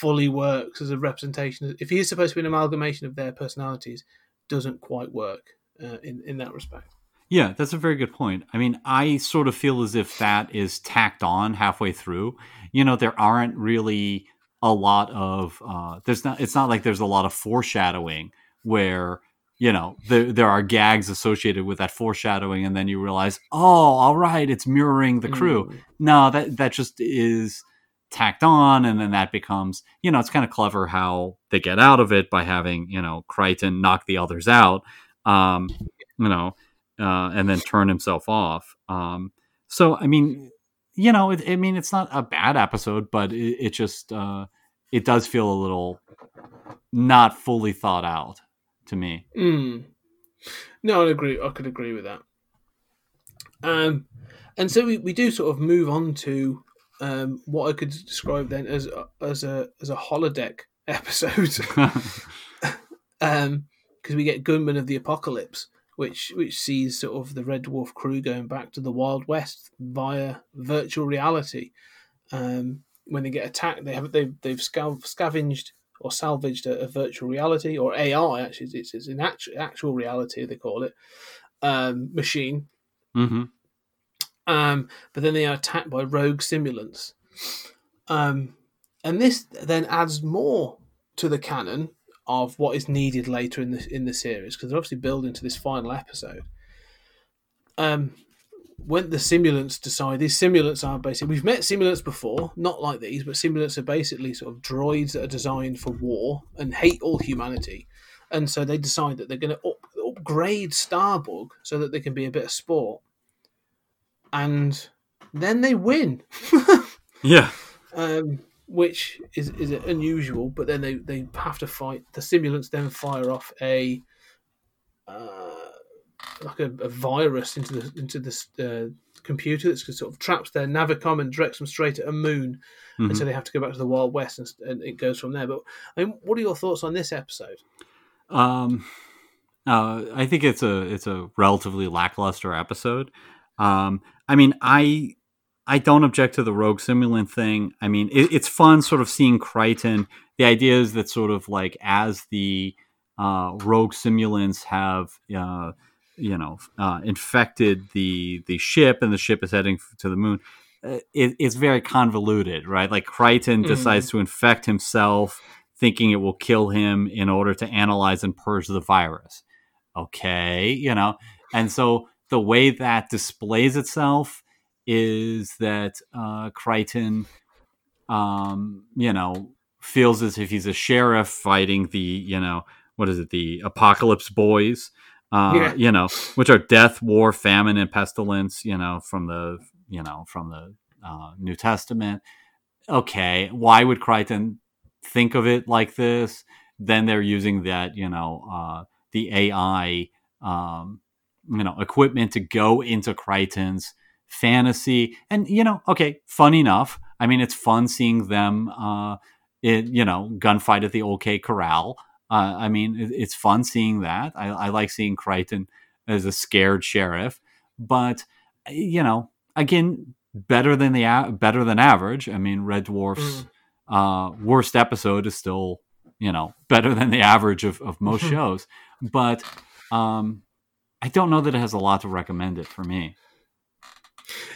fully works as a representation. If he is supposed to be an amalgamation of their personalities, doesn't quite work uh, in in that respect. Yeah, that's a very good point. I mean, I sort of feel as if that is tacked on halfway through. You know, there aren't really a lot of uh there's not it's not like there's a lot of foreshadowing where you know there there are gags associated with that foreshadowing and then you realize oh all right it's mirroring the crew Mm. no that that just is tacked on and then that becomes you know it's kind of clever how they get out of it by having you know Kryten knock the others out um you know uh, and then turn himself off um so i mean you know it, i mean it's not a bad episode but it, it just uh it does feel a little not fully thought out to me Mm. No, I agree. I could agree with that. Um, and so we, we do sort of move on to um, what I could describe then as a, as a as a holodeck *laughs* episode, *laughs* um, because we get Gunman of the Apocalypse, which which sees sort of the Red Dwarf crew going back to the Wild West via virtual reality. Um, when they get attacked, they have they've they've scav- scavenged or salvaged a, a virtual reality or AI. Actually, it's, it's an actual actual reality they call it um, machine. hmm Um, but then they are attacked by rogue simulants. Um, and this then adds more to the canon of what is needed later in the in the series because they're obviously building to this final episode. Um, when the simulants decide these simulants are basically we've met simulants before, not like these, but simulants are basically sort of droids that are designed for war and hate all humanity, and so they decide that they're going to up, upgrade Starbug so that they can be a bit of sport, and then they win. *laughs* yeah um, which is is unusual. But then they, they have to fight. The simulants then fire off a uh, like a, a virus into the into this uh, computer that sort of traps their navicom and directs them straight at a moon, Mhm. and so they have to go back to the Wild West, and, and it goes from there. But I mean, what are your thoughts on this episode? Um, uh, I think it's a it's a relatively lackluster episode. Um, I mean, I I don't object to the rogue simulant thing. I mean, it, it's fun sort of seeing Kryten. The idea is that sort of like as the uh, rogue simulants have uh, you know uh, infected the the ship and the ship is heading to the moon. uh, It, it's very convoluted, right? Like Kryten Mhm. decides to infect himself, thinking it will kill him in order to analyze and purge the virus. Okay, you know, and so the way that displays itself is that uh, Kryten, um, you know, feels as if he's a sheriff fighting the, you know, what is it, the Apocalypse Boys, uh, Yeah. you know, which are death, war, famine, and pestilence, you know, from the, you know, from the uh, New Testament. Okay, why would Kryten think of it like this? Then they're using that, you know, uh, the AI, um, you know, equipment to go into Kryten's fantasy, and you know, okay, fun enough. I mean, it's fun seeing them, uh, it, you know, gunfight at the OK Corral. Uh, I mean, it, it's fun seeing that. I, I like seeing Kryten as a scared sheriff, but you know, again, better than the better than average. I mean, Red Dwarf's uh, worst episode is still, you know, better than the average of, of most *laughs* shows, but um, I don't know that it has a lot to recommend it for me.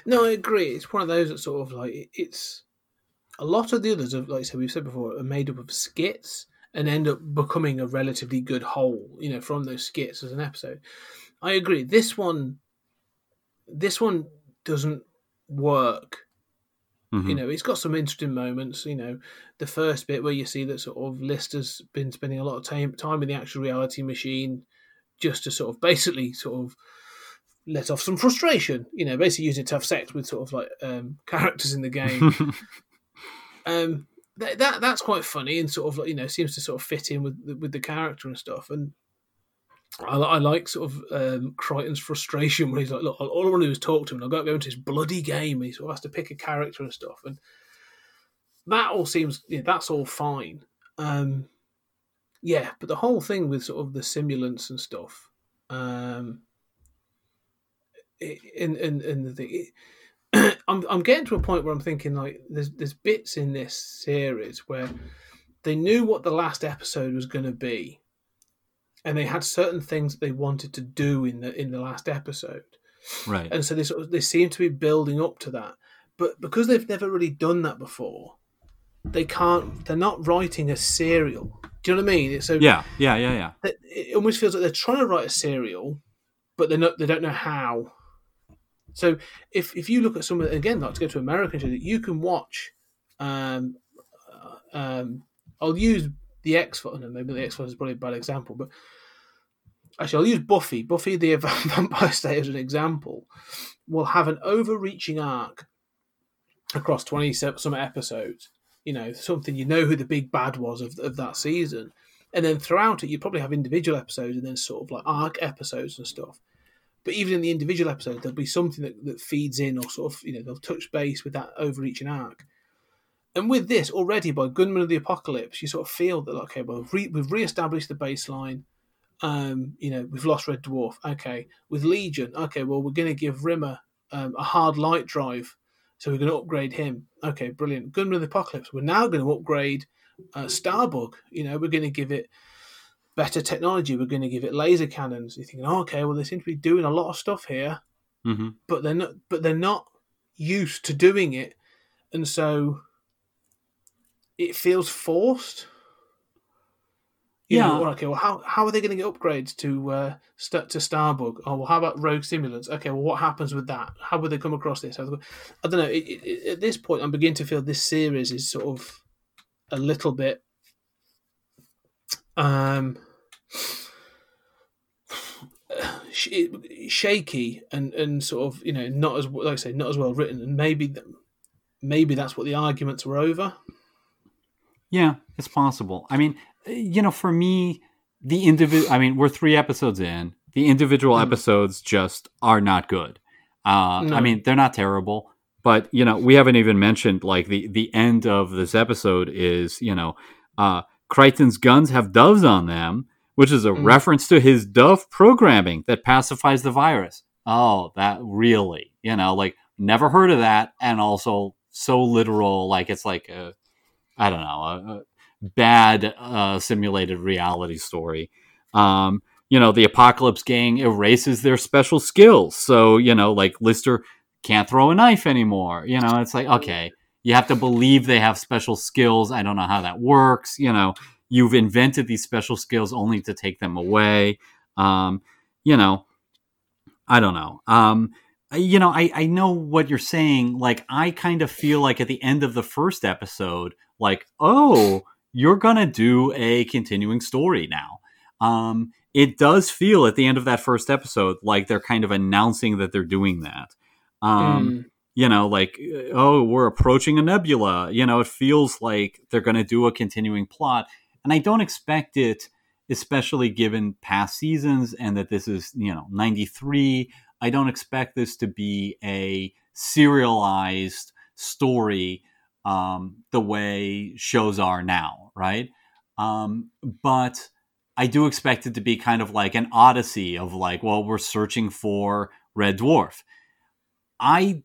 No, I agree. It's one of those that sort of like it's a lot of the others, are, like I said, we've said before, are made up of skits and end up becoming a relatively good whole. You know, from those skits as an episode. I agree. This one, this one doesn't work. Mhm. You know, it's got some interesting moments. You know, the first bit where you see that sort of Lister's been spending a lot of time time in the actual reality machine, just to sort of basically sort of let off some frustration. You know, basically using tough sex with sort of like um, *laughs* characters in the game. *laughs* um, that, that that's quite funny and sort of like, you know seems to sort of fit in with the, with the character and stuff. And I, I like sort of um, Kryten's frustration when he's like, "Look, all I want to do is talk to him. and I've got to go into his bloody game." And he sort of has to pick a character and stuff. And that all seems, yeah, that's all fine. Um, yeah, but the whole thing with sort of the simulants and stuff, um, and and and the thing, it, *clears throat* I'm I'm getting to a point where I'm thinking like there's there's bits in this series where they knew what the last episode was going to be, and they had certain things that they wanted to do in the in the last episode, right. and so they sort of, they seem to be building up to that. But because they've never really done that before, they can't. They're not writing a serial. Do you know what I mean? So Yeah, yeah, yeah, yeah. it- it almost feels like they're trying to write a serial, but they're not. They don't know how. So if if you look at some of again, like to go to American shows, you can watch. Um, uh, um, I'll use the X Files. No, maybe the X Files is probably a bad example, but actually, I'll use Buffy. Buffy the *laughs* Vampire Slayer as an example. Will have an overreaching arc across twenty some episodes. You know, something you know who the big bad was of of that season. And then throughout it you probably have individual episodes and then sort of like arc episodes and stuff. But even in the individual episode there'll be something that, that feeds in or sort of you know they'll touch base with that overreaching arc. And with this already by gunman of the apocalypse you sort of feel that okay well we've, re- we've re-established the baseline. Um you know we've lost red dwarf. Okay. With legion. Okay. Well we're going to give rimmer um, a hard light drive so we're going to upgrade him okay brilliant gunman of the apocalypse we're now going to upgrade uh, Starbug. You know, we're going to give it better technology. We're going to give it laser cannons. You're thinking, oh, okay, well, they seem to be doing a lot of stuff here, hmm but they're not. But they're not used to doing it, and so it feels forced. Yeah. know, well, okay. Well, how how are they going to get upgrades to uh, st- to Starbug? Oh, well, how about Rogue Simulants? Okay, well, what happens with that? How would they come across this? I don't know. It, it, it- at this point, I'm beginning to feel this series is sort of a little bit um *sighs* shaky and and sort of you know not as like I say not as well written and maybe maybe that's what the arguments were over Yeah, it's possible. I mean, you know, for me, the individual. I mean, we're three episodes in. The individual episodes just are not good. Uh, No. I mean, they're not terrible, but you know, we haven't even mentioned like the the end of this episode is you know, uh, Kryten's guns have doves on them, which is a Mm. reference to his Dove programming that pacifies the virus. Oh, that really, you know, like never heard of that, and also so literal, like it's like a, I don't know, a bad uh, simulated reality story. Um, you know, the Apocalypse Gang erases their special skills, so you know, like Lister can't throw a knife anymore. You know, it's like okay, you have to believe they have special skills. I don't know how that works. You know, you've invented these special skills only to take them away. Um, you know, I don't know. Um, you know, I, I know what you're saying. Like, I kind of feel like at the end of the first episode, like, oh, you're gonna do a continuing story now. Um, it does feel at the end of that first episode like they're kind of announcing that they're doing that. Um, Mm. you know, like, oh, we're approaching a nebula. You know, it feels like they're going to do a continuing plot. And I don't expect it, especially given past seasons and that this is, you know, 93. I don't expect this to be a serialized story um, the way shows are now, right? Um, but I do expect it to be kind of like an odyssey of like, well, we're searching for Red Dwarf. I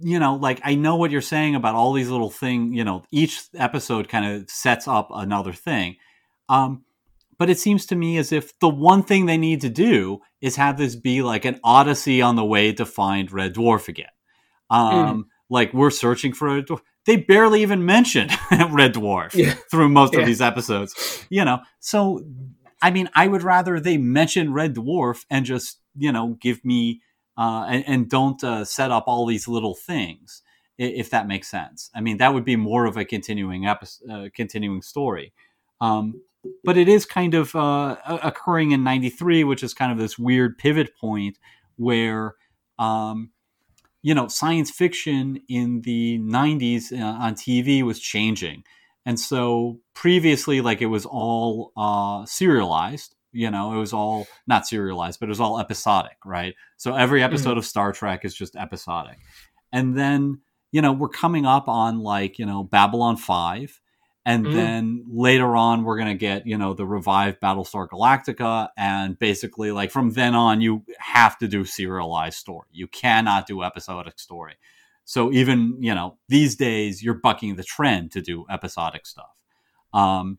you know, like I know what you're saying about all these little things, you know, each episode kind of sets up another thing. Um, but it seems to me as if the one thing they need to do is have this be like an odyssey on the way to find Red Dwarf again. Um, Like we're searching for a Dwarf. They barely even mention *laughs* Red Dwarf Yeah. through most Yeah. of these episodes, you know. So, I mean, I would rather they mention Red Dwarf and just, you know, give me uh, and, and don't uh, set up all these little things, if that makes sense. I mean, that would be more of a continuing episode, uh, continuing story. Um, but it is kind of uh, occurring in '93, which is kind of this weird pivot point where, um, you know, science fiction in the '90s uh, on TV was changing, and so previously, like it was all uh, serialized. You know, it was all not serialized, but it was all episodic, right? So every episode of Star Trek is just episodic. And then, you know, we're coming up on like, you know, Babylon 5. And Mm. then later on, we're going to get, you know, the revived Battlestar Galactica. And basically, like from then on, you have to do serialized story. You cannot do episodic story. So even, you know, these days, you're bucking the trend to do episodic stuff. Um,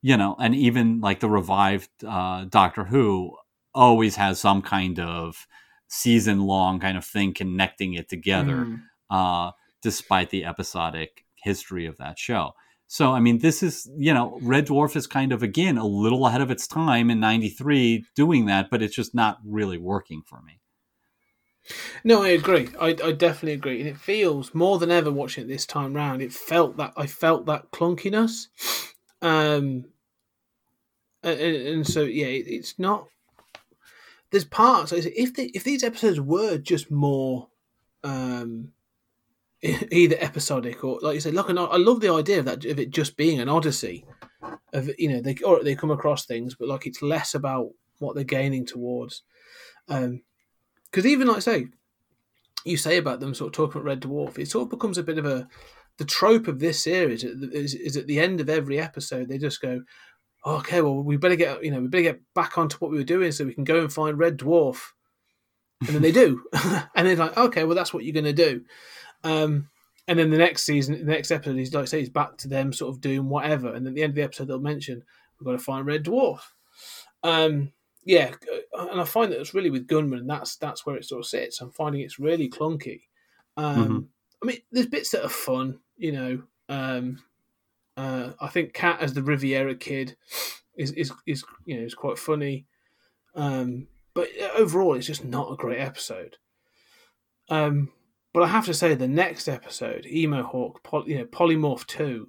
you know, and even like the revived uh, Doctor Who always has some kind of season long kind of thing connecting it together, Mm. uh, despite the episodic history of that show. So, I mean, this is, you know, Red Dwarf is kind of, again, a little ahead of its time in 93 doing that, but it's just not really working for me. No, I agree. I, I definitely agree, and it feels more than ever watching it this time round. It felt that I felt that clunkiness, um, and, and so yeah, it, it's not. There's parts if if these episodes were just more, um, *laughs* either episodic or like you said, look, and I I love the idea of that of it just being an odyssey, of you know they or they come across things, but like it's less about what they're gaining towards, um, because even like I say, you say about them sort of talking about Red Dwarf, it sort of becomes a bit of a the trope of this series is, is at the end of every episode they just go, "Oh, okay, well we better get you know we better get back onto what we were doing so we can go and find Red Dwarf, and then they do, *laughs* and they're like, okay, well that's what you're going to do, um, and then the next season, the next episode, he's like I say, he's back to them sort of doing whatever, and at the end of the episode they'll mention we've got to find Red Dwarf. Um, yeah, and I find that it's really with Gunman, and that's that's where it sort of sits. I'm finding it's really clunky. Um, Mhm. I mean, there's bits that are fun, you know. Um, uh, I think Cat as the Riviera kid is is is you know is quite funny, um, but overall it's just not a great episode. Um, but I have to say the next episode, Emohawk, Poly, you know, Polymorph Two.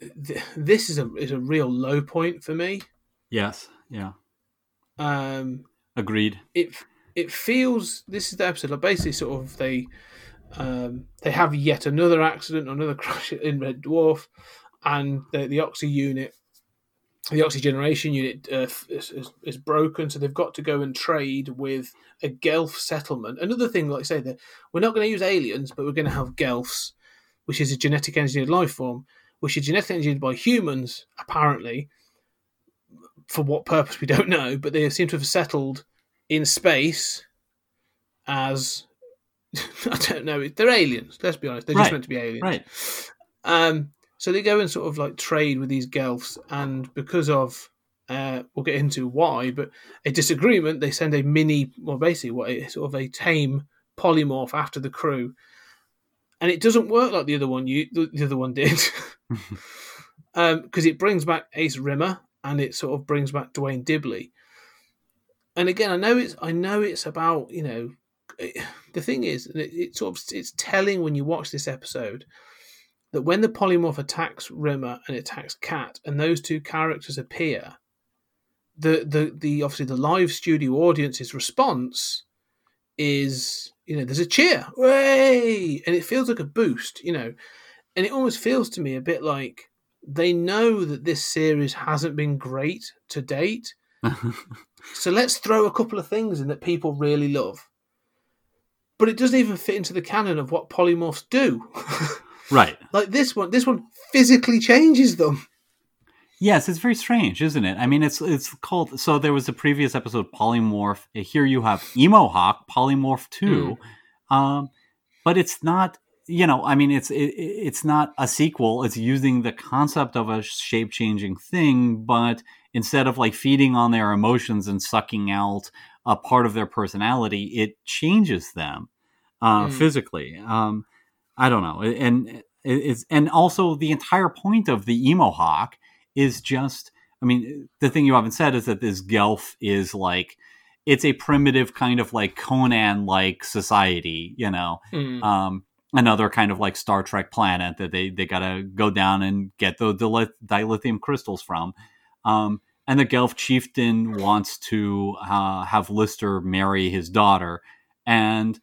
Th- this is a is a real low point for me. Yes. Yeah. Um, Agreed. it it feels this is the episode like basically sort of they um they have yet another accident another *laughs* crash in red dwarf and the, the oxy unit the oxygeneration unit uh, is, is, is broken so they've got to go and trade with a gelf settlement another thing like i say that we're not going to use aliens but we're going to have gelfs which is a genetic engineered life form which is genetically engineered by humans apparently for what purpose we don't know, but they seem to have settled in space as *laughs* I don't know. They're aliens. Let's be honest. They're just meant to be aliens. Right. Um, so they go and sort of like trade with these Gelfs, and because of uh, we'll get into why, but a disagreement, they send a mini, well, basically, what a sort of a tame polymorph after the crew, and it doesn't work like the other one. You the, the other one did, *laughs* *laughs* because it brings back Ace Rimmer and it sort of brings back Duane Dibbley. And again, I know it's I know it's about you know it- the thing is it, it sort of it's telling when you watch this episode that when the polymorph attacks Rimmer and attacks Cat, and those two characters appear, the the the obviously the live studio audience's response is you know there's a cheer, way, and it feels like a boost, you know, and it almost feels to me a bit like they know that this series hasn't been great to date, *laughs* so let's throw a couple of things in that people really love. But it doesn't even fit into the canon of what polymorphs do. *laughs* right. like this one, this one physically changes them. Yes, it's very strange, isn't it? I mean, it's it's called. So there was a previous episode, Polymorph. Here you have Emohawk, Polymorph Two, um, but it's not. You know, I mean, it's it, it's not a sequel. It's using the concept of a shape changing thing, but instead of like feeding on their emotions and sucking out a part of their personality, it changes them uh, Mm. physically. Um, I don't know, and it's and also the entire point of the Emohawk is just. I mean, the thing you haven't said is that this Gelf is like it's a primitive kind of like Conan like society, you know, um, another kind of like Star Trek planet that they they gotta go down and get the dilith- dilithium crystals from. Um, and the Gelf chieftain wants to uh, have Lister marry his daughter, and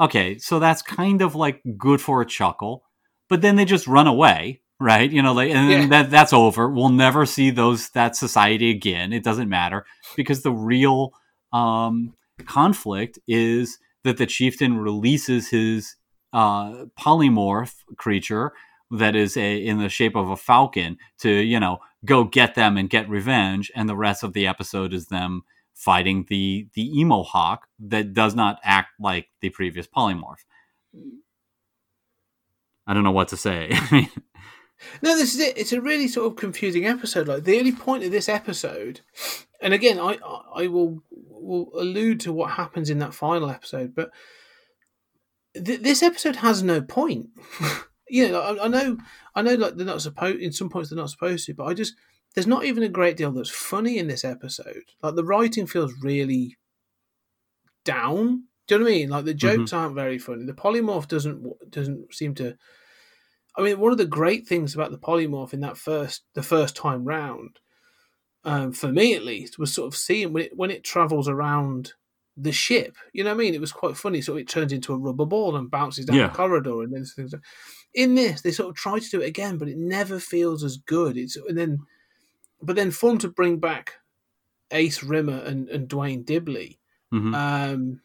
okay, so that's kind of like good for a chuckle, but then they just run away, right? You know, like, and then Yeah. that that's over. We'll never see those that society again. It doesn't matter because the real um, conflict is that the chieftain releases his uh, polymorph creature that is a, in the shape of a falcon to you know go get them and get revenge and the rest of the episode is them fighting the the Emohawk that does not act like the previous polymorph i don't know what to say *laughs* No, this is it. It's a really sort of confusing episode. Like the only point of this episode, and again, I I will will allude to what happens in that final episode, but th- this episode has no point. *laughs* you know, I, I know, I know, like they're not supposed. In some points, they're not supposed to, but I just there's not even a great deal that's funny in this episode. Like the writing feels really down. Do you know what I mean? Like the jokes aren't very funny. The polymorph doesn't doesn't seem to. I mean, one of the great things about the polymorph in that first the first time round, um, for me at least, was sort of seeing when it when it travels around the ship. You know what I mean? It was quite funny. So it turns into a rubber ball and bounces down Yeah. the corridor and then things. like- In this, they sort of try to do it again, but it never feels as good. It's and then, but then fun to bring back Ace Rimmer and, and Duane Dibbley. mhm. Um,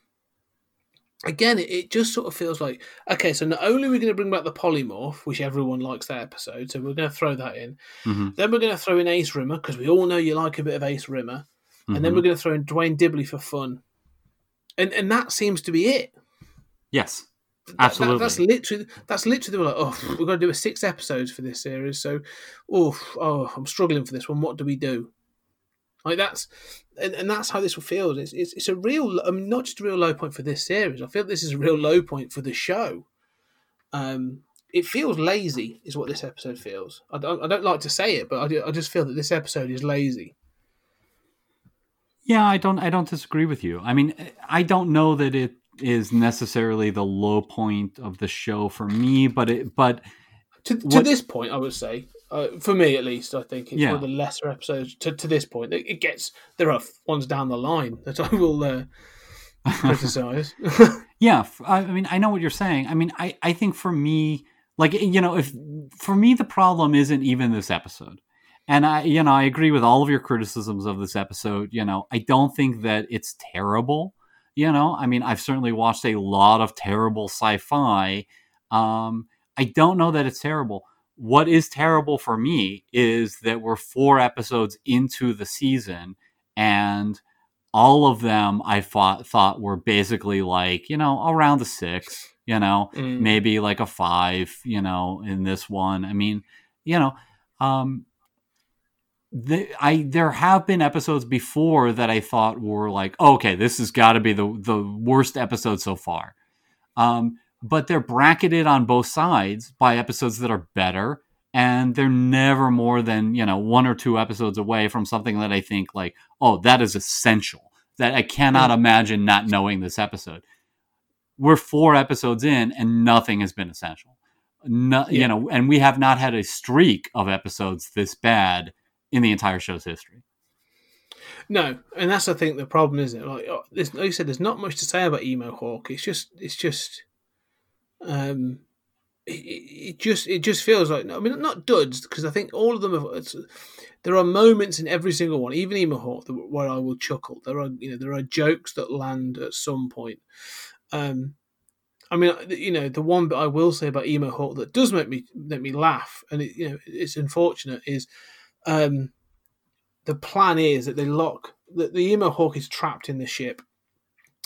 again, it, it just sort of feels like okay. So not only are we going to bring back the polymorph, which everyone likes that episode, so we're going to throw that in. Mhm. Then we're going to throw in Ace Rimmer because we all know you like a bit of Ace Rimmer, and then Mhm. we're going to throw in Duane Dibbley for fun, and and that seems to be it. yes That- that- Absolutely. that's literally that's literally like, oh, we're going to do a six episodes for this series, so oh, oh, I'm struggling for this one. What do we do? Like that's and, and that's how this feels. It's, it's it's a real, I mean, not just a real low point for this series. I feel this is a real low point for the show. Um, it feels lazy, is what this episode feels. I don't, I don't like to say it, but I, do- I just feel that this episode is lazy. Yeah, I don't I don't disagree with you. I mean, I don't know that it is necessarily the low point of the show for me, but it but To, to What- this point, I would say, uh, for me at least, I think it's Yeah. one of the lesser episodes. To, to this point, it, it gets there are ones down the line that I will uh, *laughs* criticize. *laughs* yeah, I mean, I know what you're saying. I mean, I I think for me like you know, if for me the problem isn't even this episode. And I you know, I agree with all of your criticisms of this episode, you know. I don't think that it's terrible, you know. I mean, I've certainly watched a lot of terrible sci-fi. Um I don't know that it's terrible. what is terrible for me is that we're four episodes into the season and all of them I thought thought were basically like you know around the six, you know, Mm. maybe like a five, you know, in this one. I mean, you know, um, the, I there have been episodes before that I thought were like, oh, okay, this has got to be the the worst episode so far. Um, but they're bracketed on both sides by episodes that are better, and they're never more than you know one or two episodes away from something that I think like, oh, that is essential. That I cannot imagine not knowing this episode. We're four episodes in, and nothing has been essential. No, Yeah. you know, and we have not had a streak of episodes this bad in the entire show's history. No, and that's I think the problem, isn't it? Like, oh, there's, like you said, there's not much to say about Emohawk. It's just, it's just, um, it, it just, it just feels like. I mean, not duds because I think all of them. Have, there are moments in every single one, even Emohawk, where I will chuckle. There are, you know, there are jokes that land at some point. Um, I mean, you know, the one that I will say about Emohawk that does make me make me laugh, and it, you know, it's unfortunate is. Um, the plan is that they lock that the Emohawk is trapped in the ship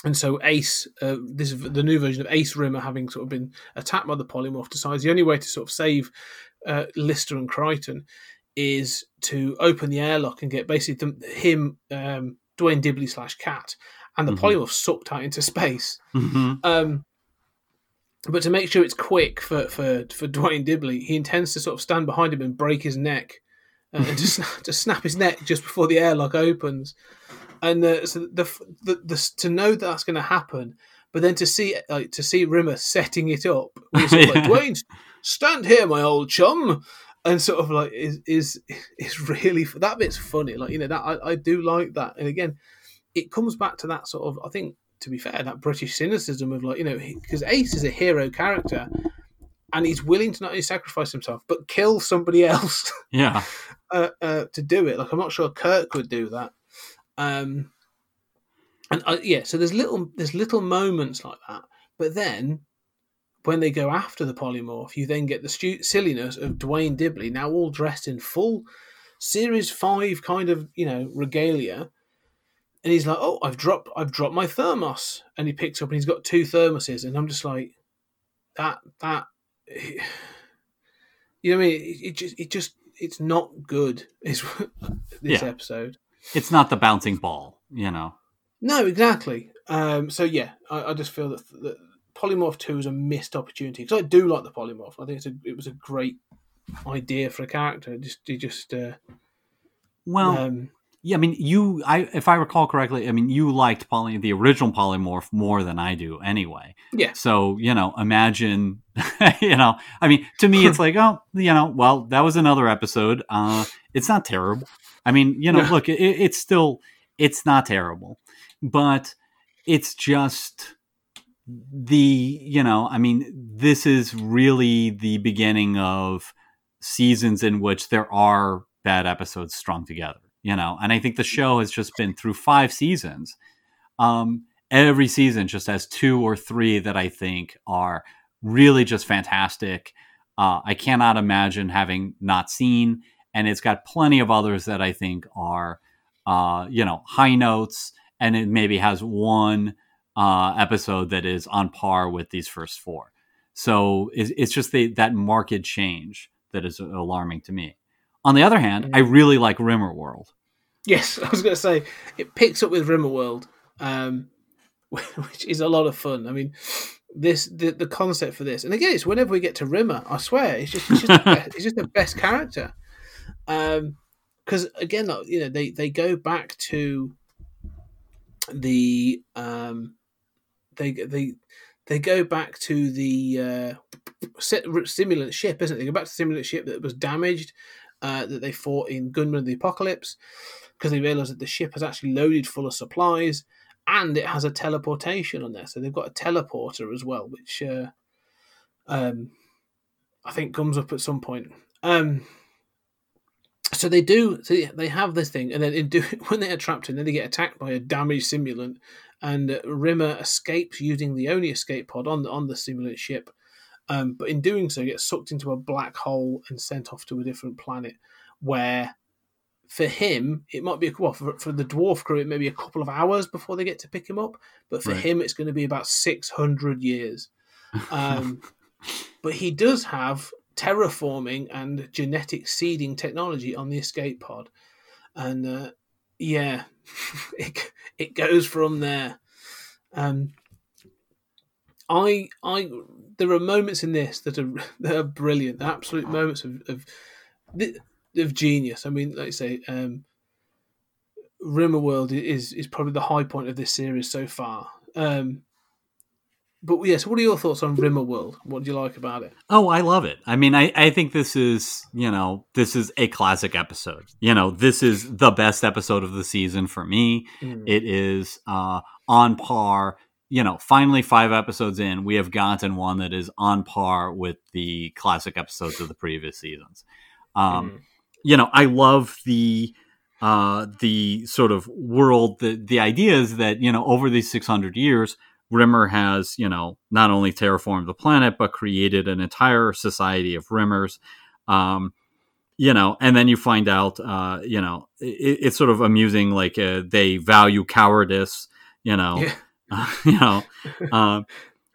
and so ace uh, this is the new version of ace rimmer having sort of been attacked by the polymorph decides the only way to sort of save uh, lister and Kryten is to open the airlock and get basically the, him um, Duane Dibbley slash cat and the Mhm. polymorph sucked out into space Mm-hmm. um, but to make sure it's quick for, for, for Duane Dibbley, he intends to sort of stand behind him and break his neck, uh, and to, snap, to snap his neck just before the airlock opens. And uh, so the, the, the to know that that's going to happen, but then to see like to see Rimmer setting it up, sort *laughs* of like Duane, stand here, my old chum, and sort of like is is is really that bit's funny. Like you know that I, I do like that, and again, it comes back to that sort of I think to be fair that British cynicism of like you know because Ace is a hero character and he's willing to not only sacrifice himself but kill somebody *laughs* else Yeah. uh, uh, to do it. Like I'm not sure Kirk would do that. Um, and uh, yeah, so there's little there's little moments like that, but then when they go after the polymorph, you then get the stu- silliness of Duane Dibbley now all dressed in full series five kind of you know regalia. And he's like, "Oh, I've dropped, I've dropped my thermos," and he picks up, and he's got two thermoses, and I'm just like, "That, that, *sighs* you know, what I mean, it, it just, it just, it's not good." *laughs* Is this Yeah. episode? It's not the bouncing ball, you know. No, exactly. Um, so yeah, I, I just feel that, that Polymorph Two is a missed opportunity because I do like the Polymorph. I think it's a, it was a great idea for a character. Just, it just, uh, Well, um, yeah, I mean, you, I, if I recall correctly, I mean, you liked poly, the original polymorph more than I do, anyway. yeah, So, you know, imagine, *laughs* you know, I mean, to me, it's *laughs* like, oh, you know, well, that was another episode. Uh, it's not terrible. I mean, you know, No. look, it, it's still, it's not terrible, but it's just the, you know, I mean, this is really the beginning of seasons in which there are bad episodes strung together, you know, and I think the show has just been through five seasons. Um, every season just has two or three that I think are really just fantastic. Uh, I cannot imagine having not seen, and it's got plenty of others that I think are, uh, you know, high notes, and it maybe has one uh, episode that is on par with these first four. So it's, it's just the, that market change that is alarming to me. On the other hand, I really like Rimmerworld. yes. *laughs* I was going to say it picks up with Rimmerworld, um, *laughs* which is a lot of fun. I mean, this the, the concept for this, and again, it's whenever we get to Rimmer, I swear, it's just it's just, the, *laughs* best, it's just the best character. Um, because again, you know, they they go back to the um, they they they go back to the uh, simulant ship, isn't it? They go back to the simulant ship that was damaged, uh, that they fought in Gunman of the Apocalypse, because they realise that the ship is actually loaded full of supplies, and it has a teleportation on there. So they've got a teleporter as well, which uh, um, I think comes up at some point. Um, so they do. So they have this thing, and then *laughs* do, when they are trapped in, then they get attacked by a damaged simulant, and Rimmer escapes using the only escape pod on the on the simulant ship, Um, but in doing so, gets sucked into a black hole and sent off to a different planet where for him, it might be a well, for, for the dwarf crew, it may be a couple of hours before they get to pick him up. But for Right. him, it's going to be about 600 years. Um, *laughs* but he does have terraforming and genetic seeding technology on the escape pod. And uh, yeah, *laughs* it, it goes from there. Um, I, I, there are moments in this that are *laughs* that are brilliant, absolute moments of of, of genius. I mean, like I say, um, Rimmerworld is is probably the high point of this series so far. Um, but yes, what are your thoughts on Rimmerworld? What do you like about it? Oh, I love it. I mean, I, I think this is, you know, this is a classic episode. You know, this is the best episode of the season for me. It is uh, on par. You know, finally, five episodes in, we have gotten one that is on par with the classic episodes of the previous seasons. Um, You know, I love the uh, the sort of world. The the idea is that you know, over these six hundred years, Rimmer has, you know, not only terraformed the planet, but created an entire society of Rimmers. Um, you know, and then you find out, uh, you know, it, it's sort of amusing. Like uh, they value cowardice. You know, Yeah. *laughs* you know, um,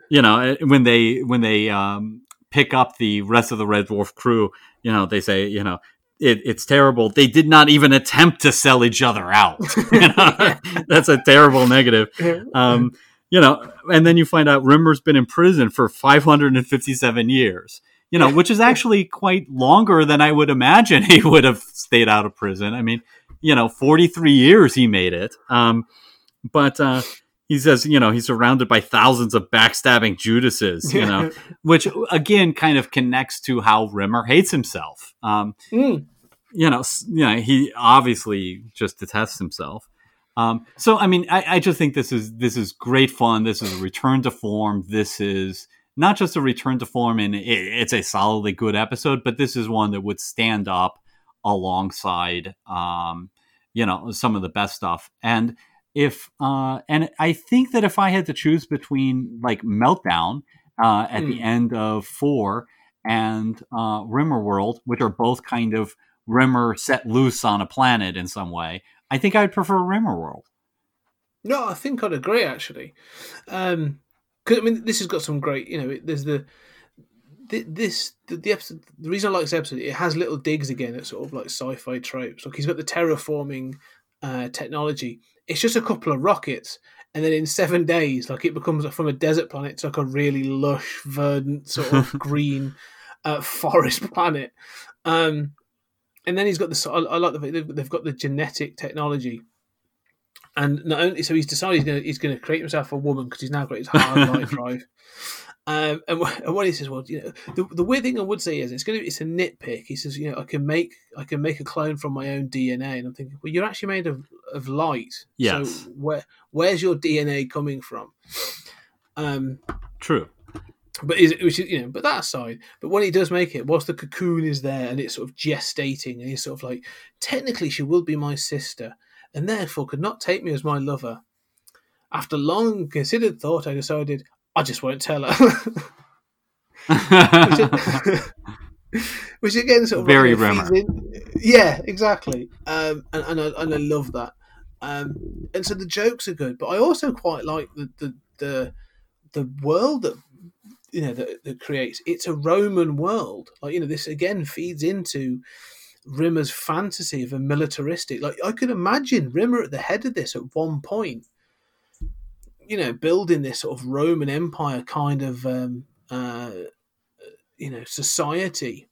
you know, eh, when they when they um, pick up the rest of the Red Dwarf crew, you know, they say, you know. It, it's terrible. They did not even attempt to sell each other out. *laughs* You know? *laughs* That's a terrible negative um, you know, and then you find out Rimmer's been in prison for 557 years, you know, which is actually quite longer than I would imagine he would have stayed out of prison. I mean, you know, 43 years he made it. Um, but uh, he says, you know, he's surrounded by thousands of backstabbing Judases, you know, *laughs* which again kind of connects to how Rimmer hates himself. Um, Mm. you know, you know, he obviously just detests himself. Um, so, I mean, I, I just think this is this is great fun. This is a return to form. This is not just a return to form, and it, it's a solidly good episode, but this is one that would stand up alongside, um, you know, some of the best stuff. And if uh, and I think that if I had to choose between like Meltdown uh, at the Hmm. end of four and uh, Rimmerworld, which are both kind of Rimmer set loose on a planet in some way, I think I'd prefer Rimmerworld. No, I think I'd agree actually. Um 'cause I mean, this has got some great. You know, it- there's the this the, the episode. The reason I like this episode, it has little digs again at sort of like sci-fi tropes. Like he's got the terraforming uh, technology. It's just a couple of rockets, and then in seven days, like it becomes from a desert planet to like a really lush, verdant sort of *laughs* green uh, forest *laughs* planet. Um, and then he's got the. I, I like the they've, they've got the genetic technology and not only so he's decided he's going to he's going to create himself a woman because he's now got his *laughs* hard light drive. Um, and, and what he says, well, you know, the, the weird thing I would say is it's going to it's a nitpick. He says, you know, I can make I can make a clone from my own DNA, and I'm thinking, well, you're actually made of, of light. Yes. So where where's your DNA coming from? Um, True. but is it, which is, you know, but that aside, but when he does make it, whilst the cocoon is there and it's sort of gestating, and he's sort of like, technically she will be my sister, and therefore could not take me as my lover. After long considered thought, I decided I just won't tell her. *laughs* *laughs* Which again, sort of Very in- Yeah, exactly. Um, and and I, and I love that. Um, and so the jokes are good, but I also quite like the the the, the world that you know that, that creates. It's a Roman world. Like you know, this again feeds into Rimmer's fantasy of a militaristic. Like I could imagine Rimmer at the head of this at one point. You know, building this sort of Roman Empire kind of um, uh, you know society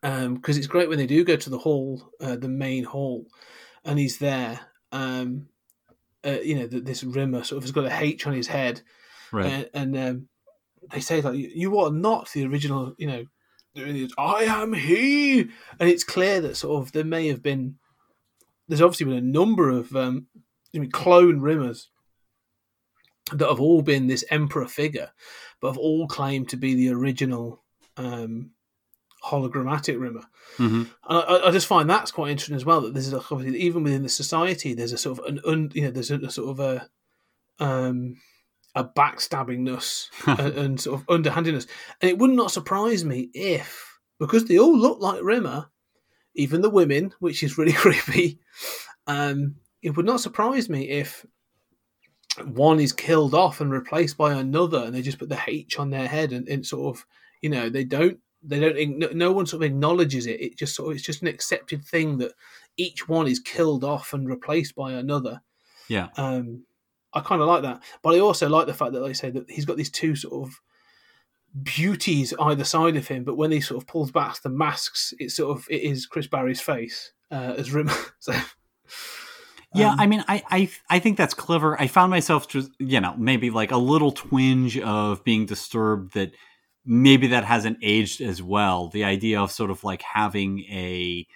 because it's great when they do go to the hall, uh, the main hall, and he's there. Um, uh, you know, this Rimmer sort of has got a H on his head, right. and, and um, they say like, "You are not the original." You know, I am he, and it's clear that sort of there may have been. There's obviously been a number of um, I mean, clone Rimmers that have all been this emperor figure, but have all claimed to be the original um, hologrammatic Rimmer. hmm And I, I just find that's quite interesting as well. That there's a, obviously even within the society, there's a sort of an un, you know, there's a, a sort of a um, a backstabbingness *laughs* and, and sort of underhandedness. And it would not surprise me if, because they all look like Rimmer, even the women, which is really *laughs* creepy, um, it would not surprise me if one is killed off and replaced by another, and they just put the H on their head, and, and sort of, you know, they don't, they don't, no one sort of acknowledges it. It just sort of, it's just an accepted thing that each one is killed off and replaced by another. Yeah. Um, I kind of like that, but I also like the fact that, like I say, that he's got these two sort of beauties either side of him. But when he sort of pulls back the masks, it's sort of it is Chris Barrie's face uh, as Rimmer. *laughs* so, Yeah, um, I mean, I, I I think that's clever. I found myself just, you know, maybe like a little twinge of being disturbed that maybe that hasn't aged as well. The idea of sort of like having a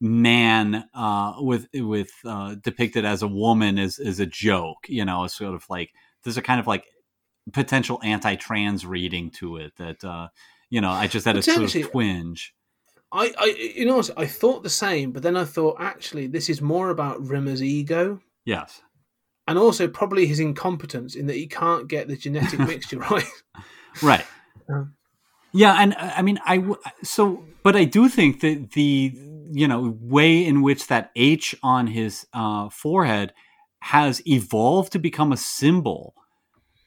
man uh, with with uh, depicted as a woman is is a joke, you know, sort of like there's a kind of like potential anti-trans reading to it that uh, you know I just had a sort of twinge. I, I, you know, I thought the same, but then I thought actually this is more about Rimmer's ego. Yes. And also probably his incompetence in that he can't get the genetic *laughs* mixture right. right Um, yeah and uh, i mean i w- so but i do think that the you know way in which that h on his uh, forehead has evolved to become a symbol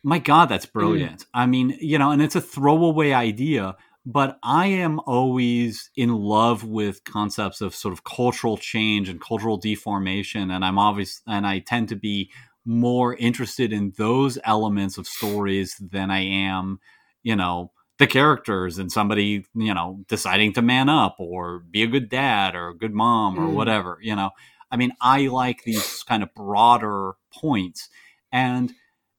my god that's brilliant i mean you know and it's a throwaway idea but i am always in love with concepts of sort of cultural change and cultural deformation and i'm obvious and i tend to be more interested in those elements of stories than i am you know the characters and somebody you know deciding to man up or be a good dad or a good mom or Mm. whatever you know i mean i like these kind of broader points and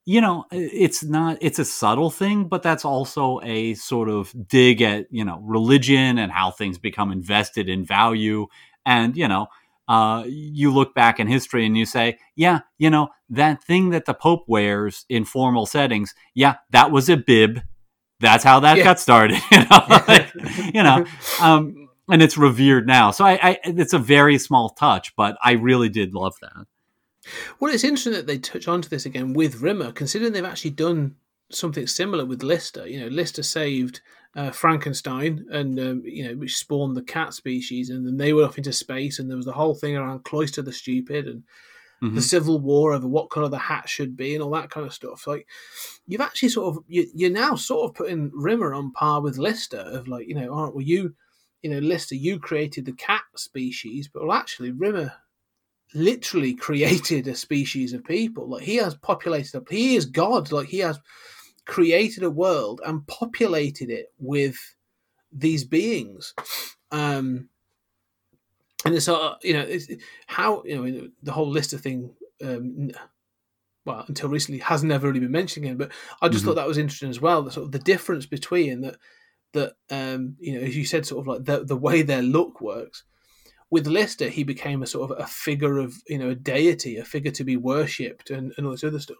you know it's not it's a subtle thing but that's also a sort of dig at you know religion and how things become invested in value and you know uh, you look back in history and you say, yeah, you know, that thing that the Pope wears in formal settings, yeah, that was a bib. That's how that Yeah. got started. *laughs* You know, *laughs* Like, you know um, and it's revered now. So I, I, it's a very small touch, but I really did love that. Well, it's interesting that they touch onto this again with Rimmer, considering they've actually done something similar with Lister. You know, Lister saved uh, Frankenstein, and um, you know, which spawned the cat species, and then they went off into space, and there was the whole thing around Cloister the Stupid, and Mhm. the civil war over what color the hat should be, and all that kind of stuff. Like, you've actually sort of you, you're now sort of putting Rimmer on par with Lister of like, you know, all right, well, you, you know, Lister, you created the cat species, but well, actually, Rimmer literally created a species of people. Like he has populated up. He is God. Like he has created a world and populated it with these beings. Um, and it's uh, you know it's, how you know the whole list of thing. Um, well, until recently, has never really been mentioned again. But I just Mhm. thought that was interesting as well. The sort of the difference between that that um, you know, as you said, sort of like the the way their look works. With Lister, he became a sort of a figure of you know a deity, a figure to be worshipped, and, and all this other stuff.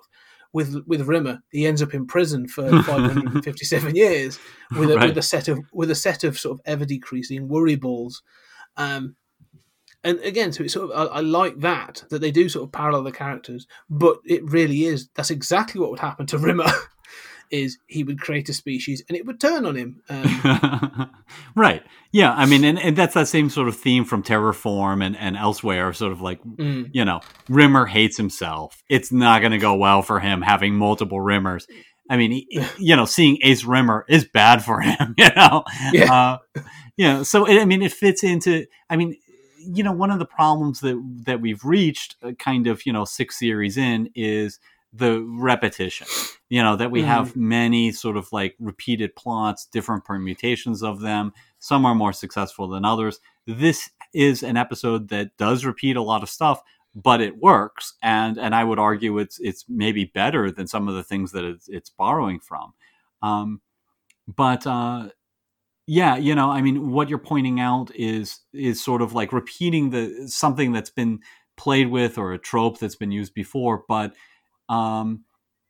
With with Rimmer, he ends up in prison for *laughs* 557 years with a, Right. with a set of with a set of sort of ever decreasing worry balls. Um, and again, so it's sort of I, I like that that they do sort of parallel the characters, but it really is that's exactly what would happen to Rimmer. *laughs* is he would create a species and it would turn on him. Um, *laughs* right. Yeah. I mean, and, and that's that same sort of theme from Terrorform and, and elsewhere, sort of like, mm, you know, Rimmer hates himself. It's not going to go well for him having multiple Rimmers. I mean, he, *laughs* you know, seeing Ace Rimmer is bad for him, *laughs* you know? Yeah. Uh, you know, so, it, I mean, it fits into, I mean, you know, one of the problems that, that we've reached uh, kind of, you know, six series in is the repetition you know that we Mhm. have many sort of like repeated plots different permutations of them. Some are more successful than others. This is an episode that does repeat a lot of stuff but it works and and i would argue it's it's maybe better than some of the things that it's, it's borrowing from. Um but uh yeah you know i mean what you're pointing out is is sort of like repeating the something that's been played with or a trope that's been used before but um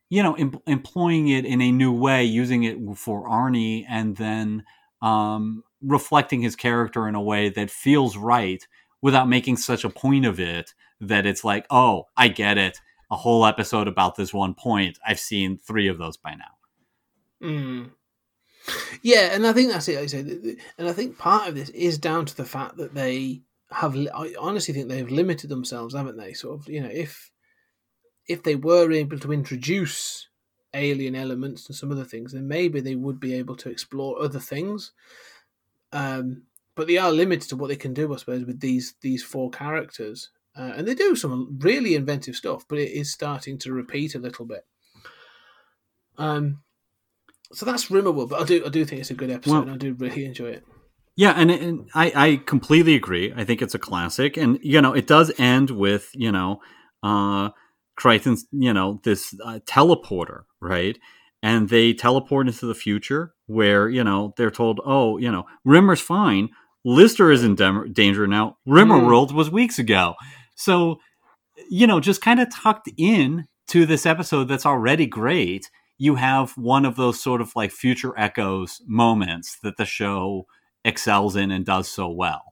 you know em- employing it in a new way using it for arnie and then um reflecting his character in a way that feels right without making such a point of it that it's like oh i get it a whole episode about this one point. I've seen three of those by now. Mm. Yeah, and I think that's it. I say, and I think part of this is down to the fact that they have. I honestly think they've limited themselves, haven't they? Sort of, you know, if if they were able to introduce alien elements and some other things, then maybe they would be able to explore other things. Um, but they are limited to what they can do, I suppose, with these these four characters, uh, and they do some really inventive stuff. But it is starting to repeat a little bit. Um, so that's Rimmerworld, but I do I do think it's a good episode. Well- and I do really enjoy it. Yeah, and, and I, I completely agree. I think it's a classic, and you know, it does end with you know, uh, Kryten's you know this uh, teleporter, right? And they teleport into the future where you know they're told, oh, you know, Rimmer's fine. Lister is in dem- danger now. Rimmerworld was weeks ago, so you know, just kind of tucked in to this episode that's already great. You have one of those sort of like future echoes moments that the show excels in and does so well.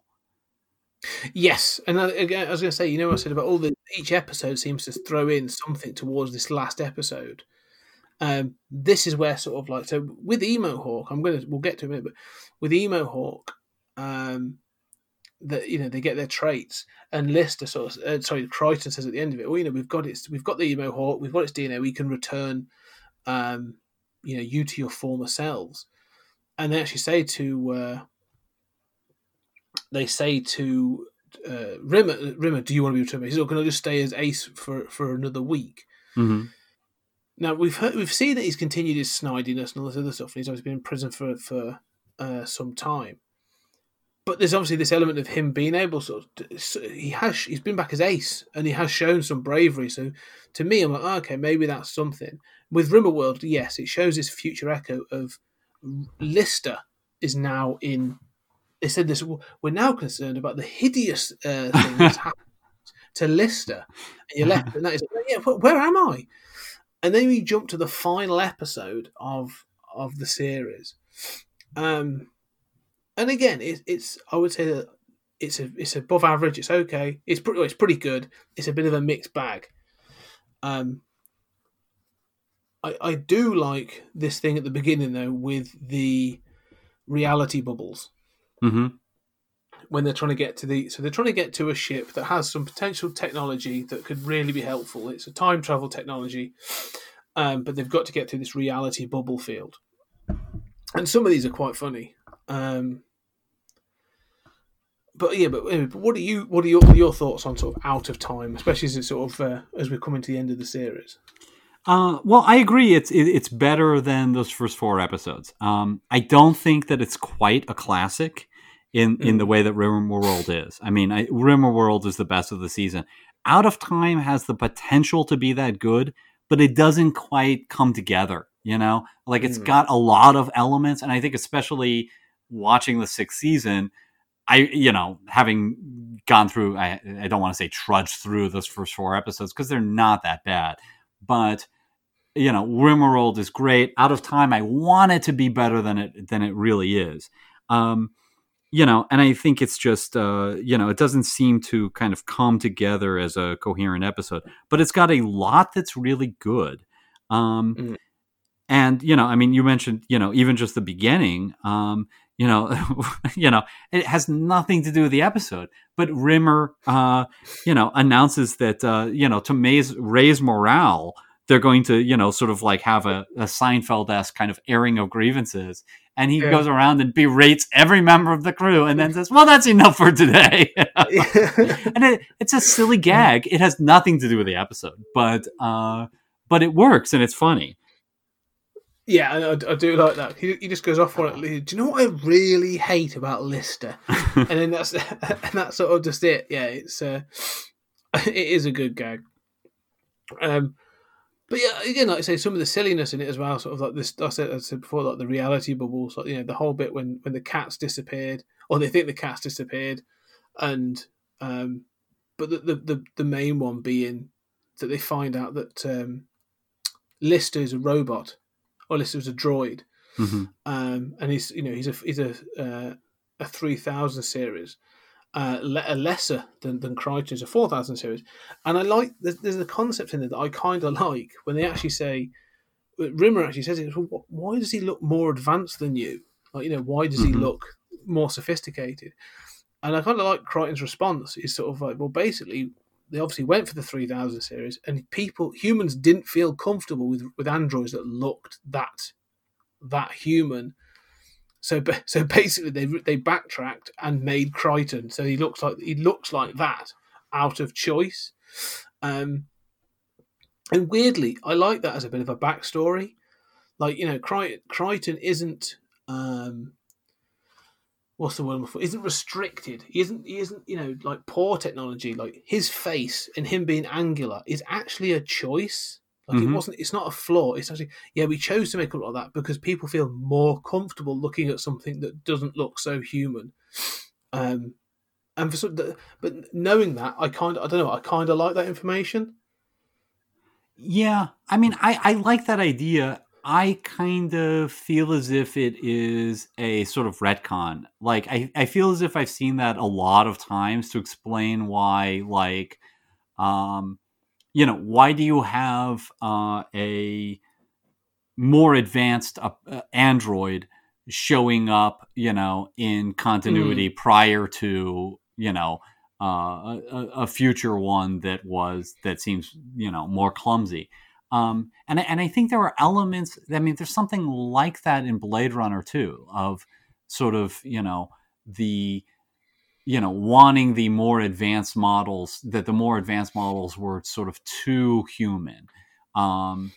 Yes, and I, again, I was going to say, you know, what I said about all the each episode seems to throw in something towards this last episode. Um, this is where sort of like so with Emohawk, I'm gonna we'll get to a minute, but with Emohawk, um, that you know they get their traits, and Lister sort of uh, sorry, Kryten says at the end of it, well, you know, we've got it, we've got the Emohawk, we've got its DNA, we can return, um, you know, you to your former selves, and they actually say to. Uh, they say to uh, Rimmer, Rimmer, do you want to be returned? He's not going to just stay as Ace for, for another week. Mm-hmm. Now we've heard, we've seen that he's continued his snidiness and all this other stuff, and he's obviously been in prison for for uh, some time. But there's obviously this element of him being able sort of so he has he's been back as Ace and he has shown some bravery. So to me, I'm like, oh, okay, maybe that's something. With Rimmerworld, yes, it shows this future echo of Lister is now in. They said this. We're now concerned about the hideous uh, thing that's *laughs* happened to Lister, and you're left, and that is, yeah, where am I? And then we jump to the final episode of of the series, um, and again, it, it's I would say that it's a it's above average. It's okay. It's pretty it's pretty good. It's a bit of a mixed bag. Um, I I do like this thing at the beginning though with the reality bubbles Mm-hmm. when they're trying to get to the so they're trying to get to a ship that has some potential technology that could really be helpful. It's a time travel technology, um, but they've got to get through this reality bubble field, and some of these are quite funny. Um, but yeah, but, anyway, but what are you what are your your thoughts on sort of out of time, especially as it's sort of uh, as we're coming to the end of the series? Uh, well, I agree. It's it, it's better than those first four episodes. Um, I don't think that it's quite a classic in in the way that Rimmerworld is. I mean, I, Rimmerworld is the best of the season. Out of Time has the potential to be that good, but it doesn't quite come together. You know, like it's Mm. got a lot of elements, and I think especially watching the sixth season. I, you know, having gone through, I, I don't want to say trudge through those first four episodes because they're not that bad, but you know, Rimmerworld is great. Out of Time, I want it to be better than it than it really is. Um, you know, and I think it's just, uh, you know, it doesn't seem to kind of come together as a coherent episode, but it's got a lot that's really good. Um, Mm. And you know, I mean, you mentioned, you know, even just the beginning. Um, you know, *laughs* you know, it has nothing to do with the episode, but Rimmer, uh, you know, announces that, uh, you know, to raise, raise morale, they're going to, you know, sort of like have a, a Seinfeld esque kind of airing of grievances. And he Yeah. goes around and berates every member of the crew and then says, well, that's enough for today. *laughs* and it, it's a silly gag. It has nothing to do with the episode, but, uh, but it works and it's funny. Yeah, I, I do like that. He, he just goes off on it. Do you know what I really hate about Lister? and then that's *laughs* and that's sort of just it. Yeah, it's uh, *laughs* it is a good gag. Um, but yeah, again, like I say, some of the silliness in it as well. Sort of like this. I said, I said before, like the reality bubbles. Like, you know, the whole bit when when the cats disappeared, or they think the cats disappeared, and um, but the the the, the main one being that they find out that um, Lister is a robot, or Lister is a droid Mhm. um, and he's you know he's a he's a uh, a three thousand series, uh, le- lesser than than Kryten's a four thousand series, and I like there's, there's a concept in there that I kind of like when they actually say Rimmer actually says it. "Well, Why does he look more advanced than you? Like you know, why does he Mhm. look more sophisticated? And I kind of like Kryten's response. Is sort of like, well, basically, they obviously went for the three thousand series, and people humans didn't feel comfortable with with androids that looked that that human. So, *laughs* so basically, they they backtracked and made Kryten. So he looks like he looks like that out of choice. Um, and weirdly, I like that as a bit of a backstory. Like you know, Kryten isn't um, what's the word? For? Isn't restricted. He isn't. He isn't. You know, like poor technology. Like his face and him being angular is actually a choice. Like it Mhm. wasn't. It's not a flaw. It's actually yeah. We chose to make it look like that because people feel more comfortable looking at something that doesn't look so human. Um, and for some, but knowing that, I kind of I don't know. I kind of like that information. Yeah, I mean, I, I like that idea. I kind of feel as if it is a sort of retcon. Like, I, I feel as if I've seen that a lot of times to explain why, like, um, you know, why do you have uh, a more advanced uh, uh, Android showing up, you know, in continuity prior to, you know, uh, a, a- a future one that was that seems you know more clumsy. Um, and and I think there are elements. I mean, there's something like that in Blade Runner too, of sort of you know the you know wanting the more advanced models that the more advanced models were sort of too human. Um,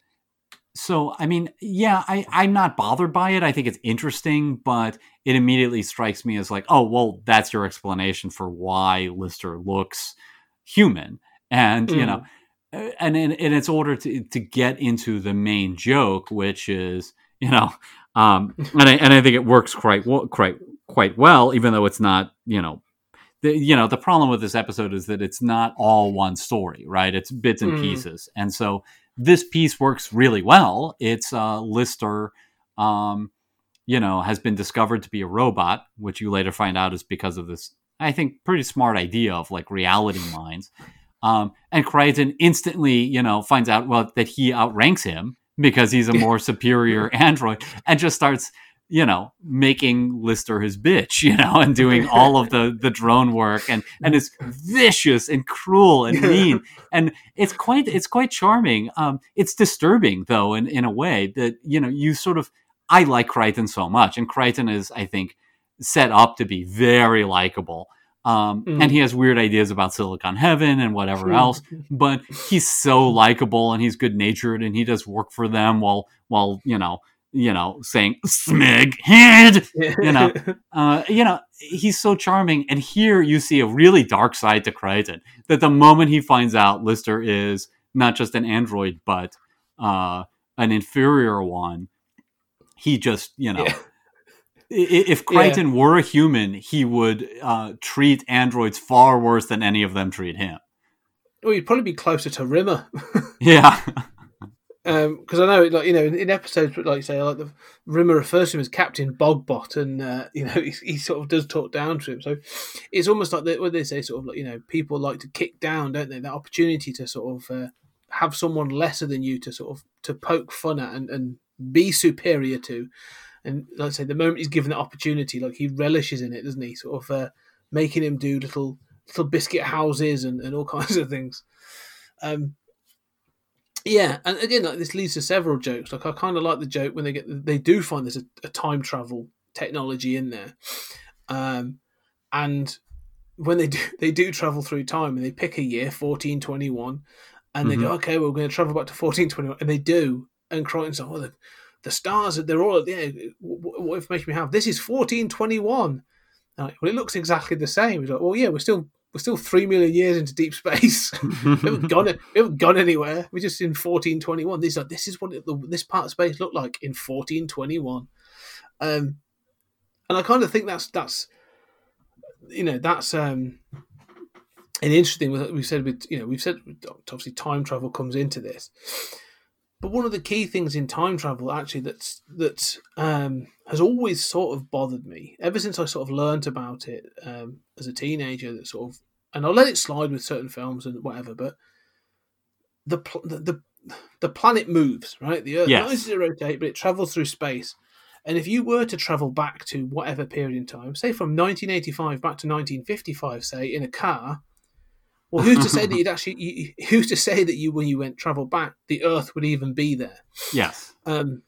so I mean, yeah, I, I'm not bothered by it. I think it's interesting, but it immediately strikes me as like, oh, well, that's your explanation for why Lister looks human, and you know, uh, and in, in its order to to get into the main joke, which is you know, um, and I, and I think it works quite well, quite quite well, even though it's not you know. The, you know the problem with this episode is that it's not all one story right it's bits and Mm. pieces and so this piece works really well. It's uh, Lister, um, you know, has been discovered to be a robot, which you later find out is because of this, I think, pretty smart idea of like reality *laughs* mines. Um, and Kryten instantly, you know, finds out well that he outranks him because he's a *laughs* more superior android, and just starts, you know, making Lister his bitch, *laughs* you know, and doing all of the the drone work, and and is vicious and cruel and mean and it's quite it's quite charming. Um, it's disturbing though, in in a way that you know you sort of I like Kryten so much, and Kryten is I think set up to be very likable. Um, Mm. and he has weird ideas about Silicon Heaven and whatever else, but he's so likable and he's good natured and he does work for them while while you know you know saying smeg head you know, *laughs* uh, you know, he's so charming. And here you see a really dark side to Kryten. That the moment he finds out Lister is not just an android, but uh, an inferior one, he just, you know, Yeah. if Kryten were a human, he would uh, treat androids far worse than any of them treat him. well, he'd probably be closer to Rimmer. *laughs* Yeah. Because I know, like you know, in, in episodes, like you say, like the Rimmer refers to him as Captain Bogbot, and uh, *laughs* you know, he, he sort of does talk down to him. So it's almost like what they say, sort of like you know, people like to kick down, don't they? That opportunity to sort of uh, have someone lesser than you to sort of to poke fun at and, and be superior to. And like I say, the moment he's given that opportunity, like he relishes in it, doesn't he? Sort of uh, making him do little little biscuit houses and, and all *laughs* kinds of things. Um, yeah, and again, like this leads to several jokes. Like I kind of like the joke when they get they do find there's a, a time travel technology in there, um, and when they do *laughs* they do travel through time and they pick a year fourteen twenty one, and they go okay, well, we're going to travel back to fourteen twenty one, and they do, and Kryten's like, oh, the, the stars are they're all yeah, what, what information we have? This is fourteen twenty one. Like, well, it looks exactly the same. He's like, well, yeah, we're still we're still three million years into deep space. *laughs* we haven't gone *laughs* we haven't gone anywhere. We're just in fourteen twenty one. This like this is what it, the, this part of space looked like in fourteen twenty one. Um, and I kind of think that's that's you know that's um an interesting. We've said with you know we've said obviously time travel comes into this. But one of the key things in time travel, actually, that's that um, has always sort of bothered me ever since I sort of learnt about it um, as a teenager. That sort of, and I'll let it slide with certain films and whatever, but the pl- the, the the planet moves, right? The Earth Yes. not only does it rotate, but it travels through space. And if you were to travel back to whatever period in time, say from 1985 back to 1955, say in a car, well, who's to say that *laughs* you'd actually? You, who's to say that you, when you went travel back, the Earth would even be there? Yes. Um,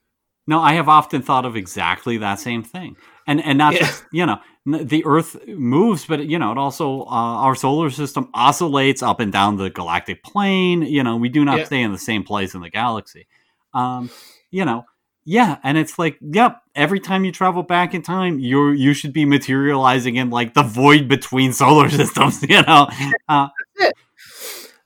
No, I have often thought of exactly that same thing, and and not Yeah. just you know the Earth moves, but you know it also uh, our solar system oscillates up and down the galactic plane. You know, we do not Yeah. stay in the same place in the galaxy. Um, you know, yeah, and it's like, yep. Every time you travel back in time, you're you should be materializing in like the void between solar *laughs* systems. You know, *laughs* uh,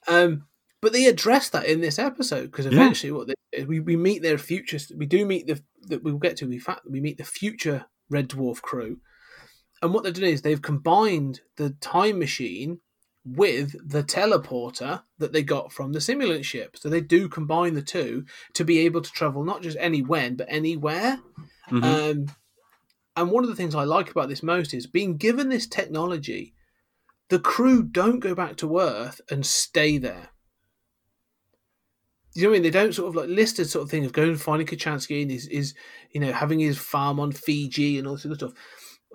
Um, but they address that in this episode because Yeah. eventually, what they, we we meet their future. We do meet the that we'll get to. In fact, we meet the future Red Dwarf crew, and what they're doing is they've combined the time machine with the teleporter that they got from the simulant ship. So they do combine the two to be able to travel not just any when but anywhere. mhm. Um, and one of the things I like about this most is being given this technology, the crew don't go back to Earth and stay there. You know what I mean? They don't sort of like listed sort of thing of going and finding Kochanski and is is you know having his farm on Fiji and all this other stuff.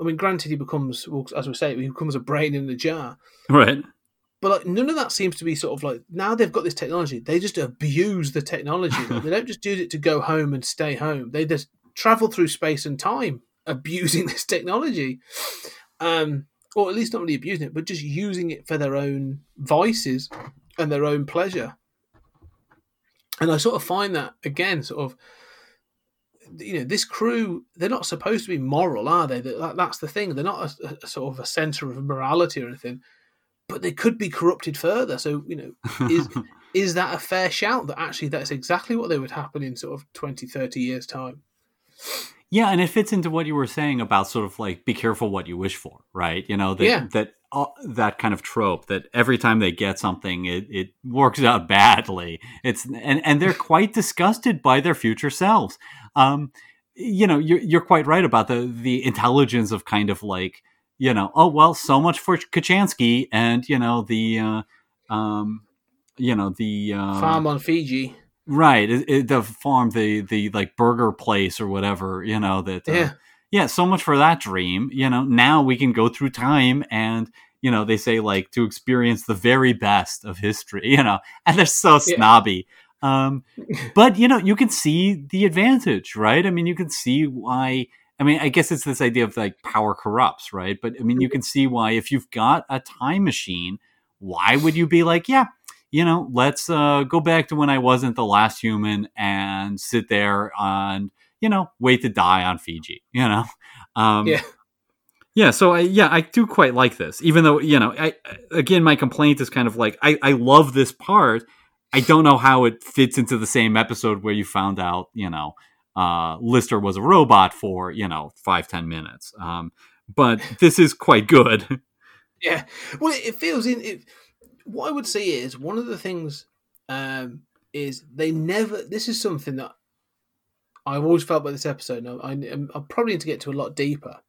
I mean, granted, he becomes well, as we say, he becomes a brain in a jar. right. But like none of that seems to be sort of like now they've got this technology. They just abuse the technology. Like, *laughs* they don't just use it to go home and stay home. They just travel through space and time *laughs* abusing this technology, um, or at least not really abusing it, but just using it for their own vices and their own pleasure. And I sort of find that again, sort of. You know, this crew, they're not supposed to be moral, are they? That, that's the thing. They're not a, a sort of a center of morality or anything but they could be corrupted further. So, you know, is *laughs* is that a fair shout that actually that's exactly what they would happen in sort of 20, 30 years' time? Yeah, and it fits into what you were saying about sort of like be careful what you wish for, right? You know that Yeah. that uh, that kind of trope that every time they get something, it, it works out *laughs* badly. It's and and they're quite disgusted by their future selves. Um, you know, you're you're quite right about the the intelligence of kind of like you know, oh well, so much for Kochanski, and you know the uh, um, you know the uh, Farm on Fiji. right it, it- the farm the the like burger place or whatever you know that uh, Yeah. yeah so much for that dream you know now we can go through time and you know they say like to experience the very best of history *laughs* you know and they're so Yeah. snobby um *laughs* but you know you can see the advantage right i mean you can see why i mean i guess it's this idea of like power corrupts right but i mean you can see why if you've got a time machine why would you be like yeah you know, let's uh, go back to when I wasn't the last human and sit there and, you know, wait to die on Fiji, *laughs* you know? Um, Yeah. Yeah. So, I, yeah, I do quite like this, even though, you know, I, again, my complaint is kind of like, I, I love this part. I don't know how it fits into the same episode where you found out, you know, uh, Lister was a robot for, you know, five ten minutes. Um, but *laughs* this is quite good. Yeah. Well, it, feels in it. What I would say is one of the things um, is they never. This is something that I've always felt about this episode. I, I'm, I probably need to get to a lot deeper.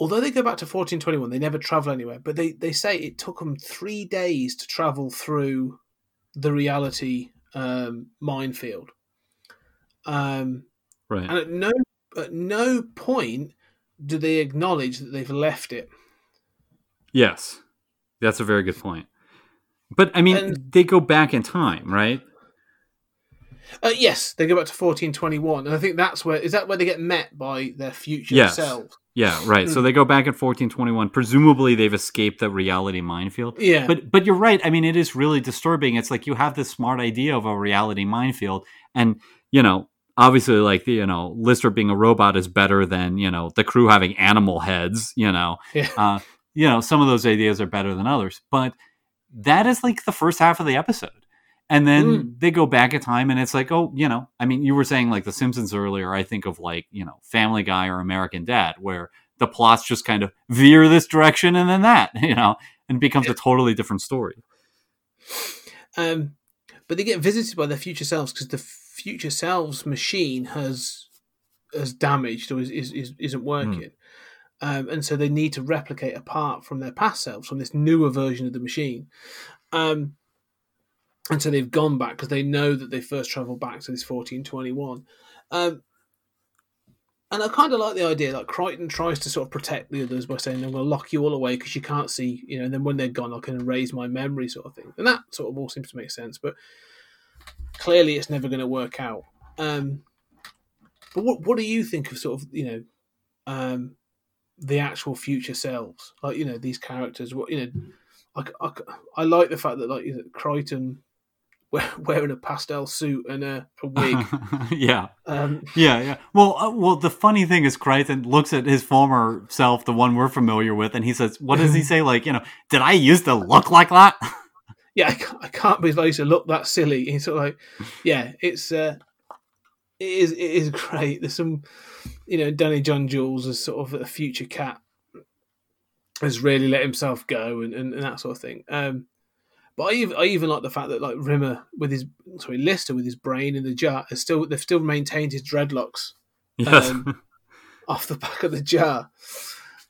Although they go back to 1421, they never travel anywhere. But they, they say it took them three days to travel through the reality um, minefield. Um, right. and at no at no point do they acknowledge that they've left it. Yes, that's a very good point. But I mean, And- they go back in time, right? Uh, yes, they go back to 1421, and I think that's where is that where they get met by their future Yes. selves. Yeah, right. Hmm. So they go back in 1421. Presumably, they've escaped the reality minefield. Yeah, But but you're right. I mean, it is really disturbing. It's like you have this smart idea of a reality minefield, and you know, obviously, like you know, Lister being a robot is better than you know the crew having animal heads. You know, yeah, uh, you know, some of those ideas are better than others, but that is like the first half of the episode. And then Mm. they go back in time and it's like, oh, you know, I mean, you were saying like The Simpsons earlier. I think of like, you know, Family Guy or American Dad, where the plots just kind of veer this direction and then that, *laughs* you know, and becomes a totally different story. um, but they get visited by their future selves because the future selves machine has has damaged or is, is, is isn't working. Um, and so they need to replicate a part from their past selves, from this newer version of the machine. Um, and so they've gone back because they know that they first travelled back to this 1421. Um, and I kind of like the idea that Kryten tries to sort of protect the others by saying, I'm going to lock you all away because you can't see, you know, and then when they're gone, I can erase my memory, sort of thing. And that sort of all seems to make sense. But clearly it's never going to work out. Um, but what, what do you think of sort of, you know, um, the actual future selves? Like, you know, these characters, what, you know, I, I, I like the fact that, like, you know, Kryten *laughs* wearing a pastel suit and a, a wig. *laughs* yeah. Um, Yeah, yeah. Well, uh, well, the funny thing is, Kryten looks at his former self, the one we're familiar with, and he says, "What does he *laughs* say? Like, you know, did I used to look like that?" Yeah, I can't, I can't believe I used to look that silly. He's sort of like, yeah, it's uh, it is it is *laughs* great. There's some, you know, Danny John Jules as sort of a future cat has really let himself go and, and, and that sort of thing. Um, but I even, I even like the fact that like Rimmer with his sorry Lister with his brain in the jar has still they've still maintained his dreadlocks yes. Um, *laughs* off the back of the jar.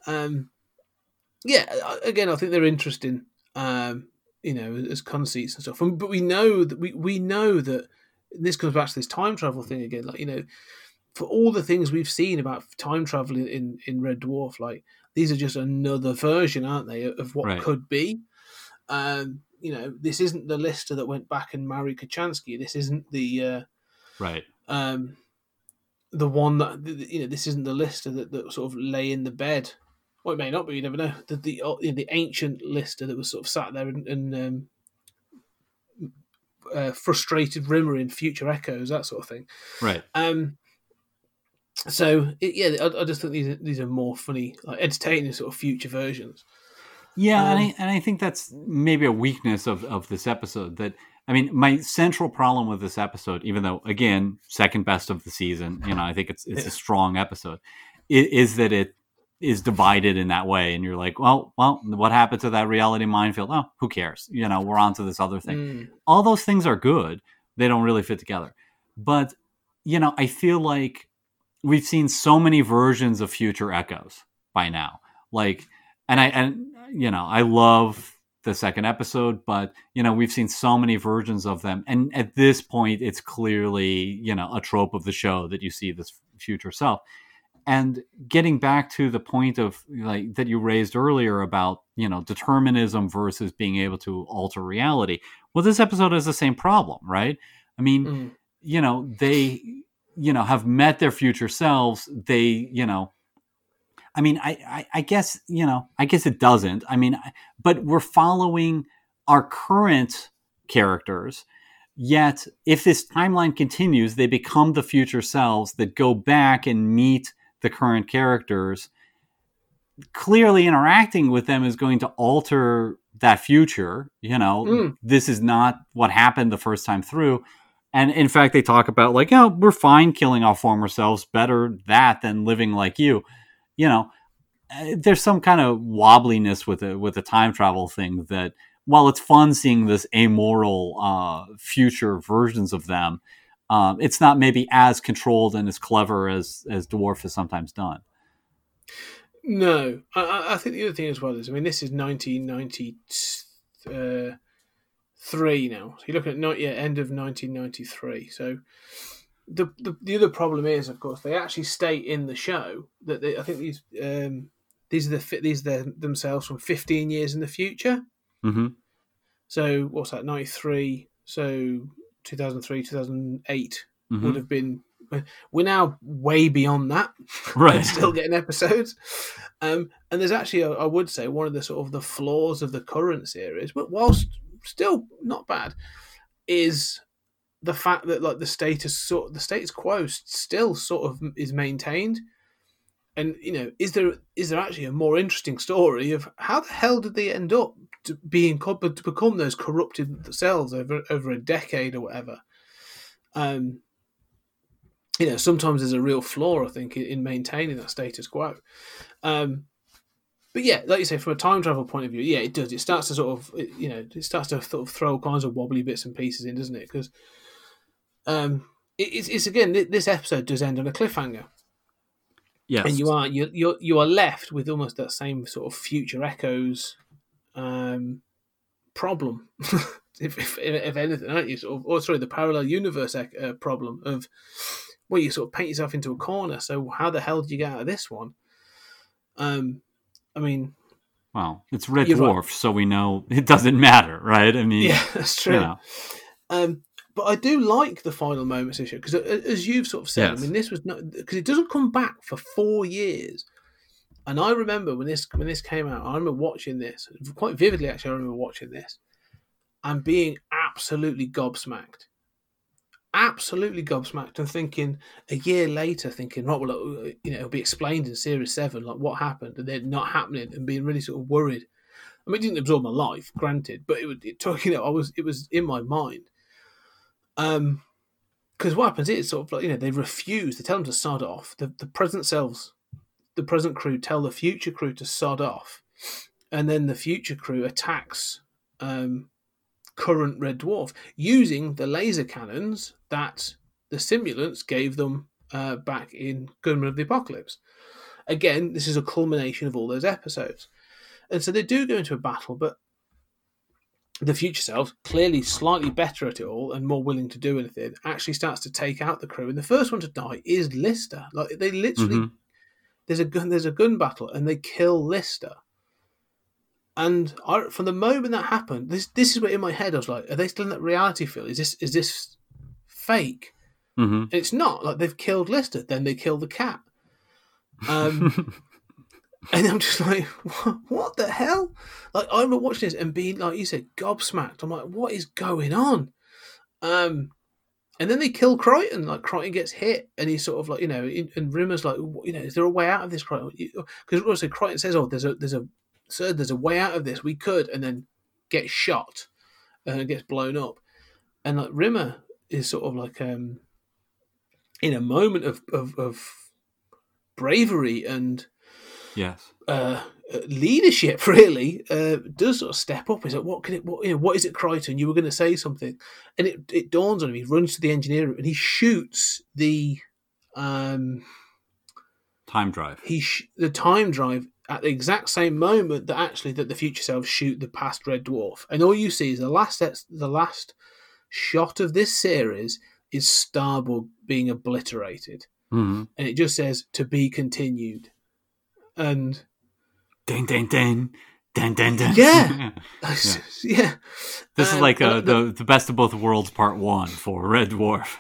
Um, yeah, again, I think they're interesting. Um, you know, as conceits and stuff. And, but we know that we, we know that this comes back to this time travel thing again. Like you know, for all the things we've seen about time travel in, in, in Red Dwarf, like these are just another version, aren't they, of what Right. could be. Um, you know, this isn't the Lister that went back and married Kochanski. This isn't the uh, right. um, the one that you know. This isn't the Lister that, that sort of lay in the bed. Well, it may not be. You never know. The the, uh, the ancient Lister that was sort of sat there and, and um, uh, frustrated Rimmer in Future Echoes, that sort of thing. Right. Um, so it, yeah, I, I just think these are, these are more funny, like entertaining sort of future versions. Yeah, and Um, I and I think that's maybe a weakness of of this episode. That I mean, my central problem with this episode, even though again second best of the season, you know, I think it's it's a strong episode, i- is that it is divided in that way, and you're like, well, well, what happened to that reality minefield? Oh, who cares? You know, we're on to this other thing. Mm. all those things are good. They don't really fit together. But, you know, I feel like we've seen so many versions of future echoes by now. Like, and I, and, you know, I love the second episode, but, you know, we've seen so many versions of them. And at this point, it's clearly, you know, a trope of the show that you see this future self. And getting back to the point of like that you raised earlier about, you know, determinism versus being able to alter reality well, this episode has the same problem, right? I mean, Mm. you know, they, you know, have met their future selves. They, you know, I mean, I, I, I guess, you know, I guess it doesn't. I mean, I- but we're following our current characters. Yet, if this timeline continues, they become the future selves that go back and meet the current characters. Clearly, interacting with them is going to alter that future. You know, Mm. this is not what happened the first time through. And in fact, they talk about like, oh, we're fine killing our former selves. Better that than living like you. You know, uh, there's some kind of wobbliness with it with the time travel thing that while it's fun seeing this amoral uh, future versions of them, um, it's not maybe as controlled and as clever as as Dwarf has sometimes done. No, I- I, think the other thing as well is, I mean, this is 1993 now. So you're looking at not yet end of 1993. So the, the the other problem is, of course, they actually state in the show that they, I think these um, these are the these are themselves from 15 years in the future. Mm-hmm. So what's that? 93. So 2003, 2008 Mm-hmm. would have been. We're now way beyond that. *laughs* Right. still getting episodes. Um, and there's actually, I I would say, one of the sort of the flaws of the current series, but whilst still not bad, is the fact that like the status sort the status quo still sort of is maintained. And you know, is there is there actually a more interesting story of how the hell did they end up to being to become those corrupted selves over over a decade or whatever? Um, you know, sometimes there's a real flaw, I think, in, in maintaining that status quo. Um, but yeah, like you say, from a time travel point of view, yeah, it does. It starts to sort of, you know, it starts to sort of throw all kinds of wobbly bits and pieces in, doesn't it? Because um, it's, it's again, this episode does end on a cliffhanger, Yes. and you are you you you are left with almost that same sort of future echoes um, problem, *laughs* if, if if anything, aren't you? Sort of, or sorry, the parallel universe uh, problem of well, you sort of paint yourself into a corner. So how the hell did you get out of this one? Um, I mean, well, it's Red You're right. Dwarf, so we know it doesn't matter, right? I mean, yeah, *laughs* that's true. you know, Um, but I do like the final moments issue because, uh, uh, as you've sort of said, Yes. I mean, this was not because it doesn't come back for four years. And I remember when this when this came out, I remember watching this quite vividly. Actually, I remember watching this and being absolutely gobsmacked, absolutely gobsmacked, and thinking a year later, thinking, right, well, uh, uh you know, it'll be explained in series seven, like what happened, and then not happening, and being really sort of worried. I mean, it didn't absorb my life, granted, but it, it took, *laughs* you know, I was, it was in my mind. Um, because what happens is sort of like you know they refuse. They tell them to sod off. The the present selves, the present crew tell the future crew to sod off, and then the future crew attacks um, current Red Dwarf using the laser cannons that the simulants gave them uh, back in Gunmen of the Apocalypse. Again, this is a culmination of all those episodes, and so they do go into a battle, but the future self, clearly slightly better at it all and more willing to do anything, actually starts to take out the crew. And the first one to die is Lister. Like they literally, Mhm. there's a gun, there's a gun battle, and they kill Lister. And I, from the moment that happened, this this is what in my head I was like, are they still in that reality field? Is this is this fake? Mhm. And it's not. Like they've killed Lister, then they kill the cat. Um, *laughs* and I'm just like, what, the hell? Like I remember watching this and being like you said, gobsmacked. I'm like, what is going on? Um, and then they kill Kryten. Like Kryten gets hit, and he's sort of like, you know, and Rimmer's like, you know, is there a way out of this? Kryten? Because also Kryten says, oh, there's a there's a sir, there's a way out of this. We could, and then get shot and gets blown up. And like Rimmer is sort of like um in a moment of of, of bravery and yes. uh, leadership *laughs* really uh, does sort of step up. Is like, what can it? What, you know, what is it, Kryten? You were going to say something, and it it dawns on him. He runs to the engineer and he shoots the um Time drive. he sh- the time drive at the exact same moment that actually that the future selves shoot the past red dwarf, and all you see is the last the last shot of this series is Starbug being obliterated, hmm and it just says to be continued, and. Ding, ding, ding. Ding, ding, ding. Yeah. yeah. This is Um, like and uh, the, the best of both worlds part one for Red Dwarf.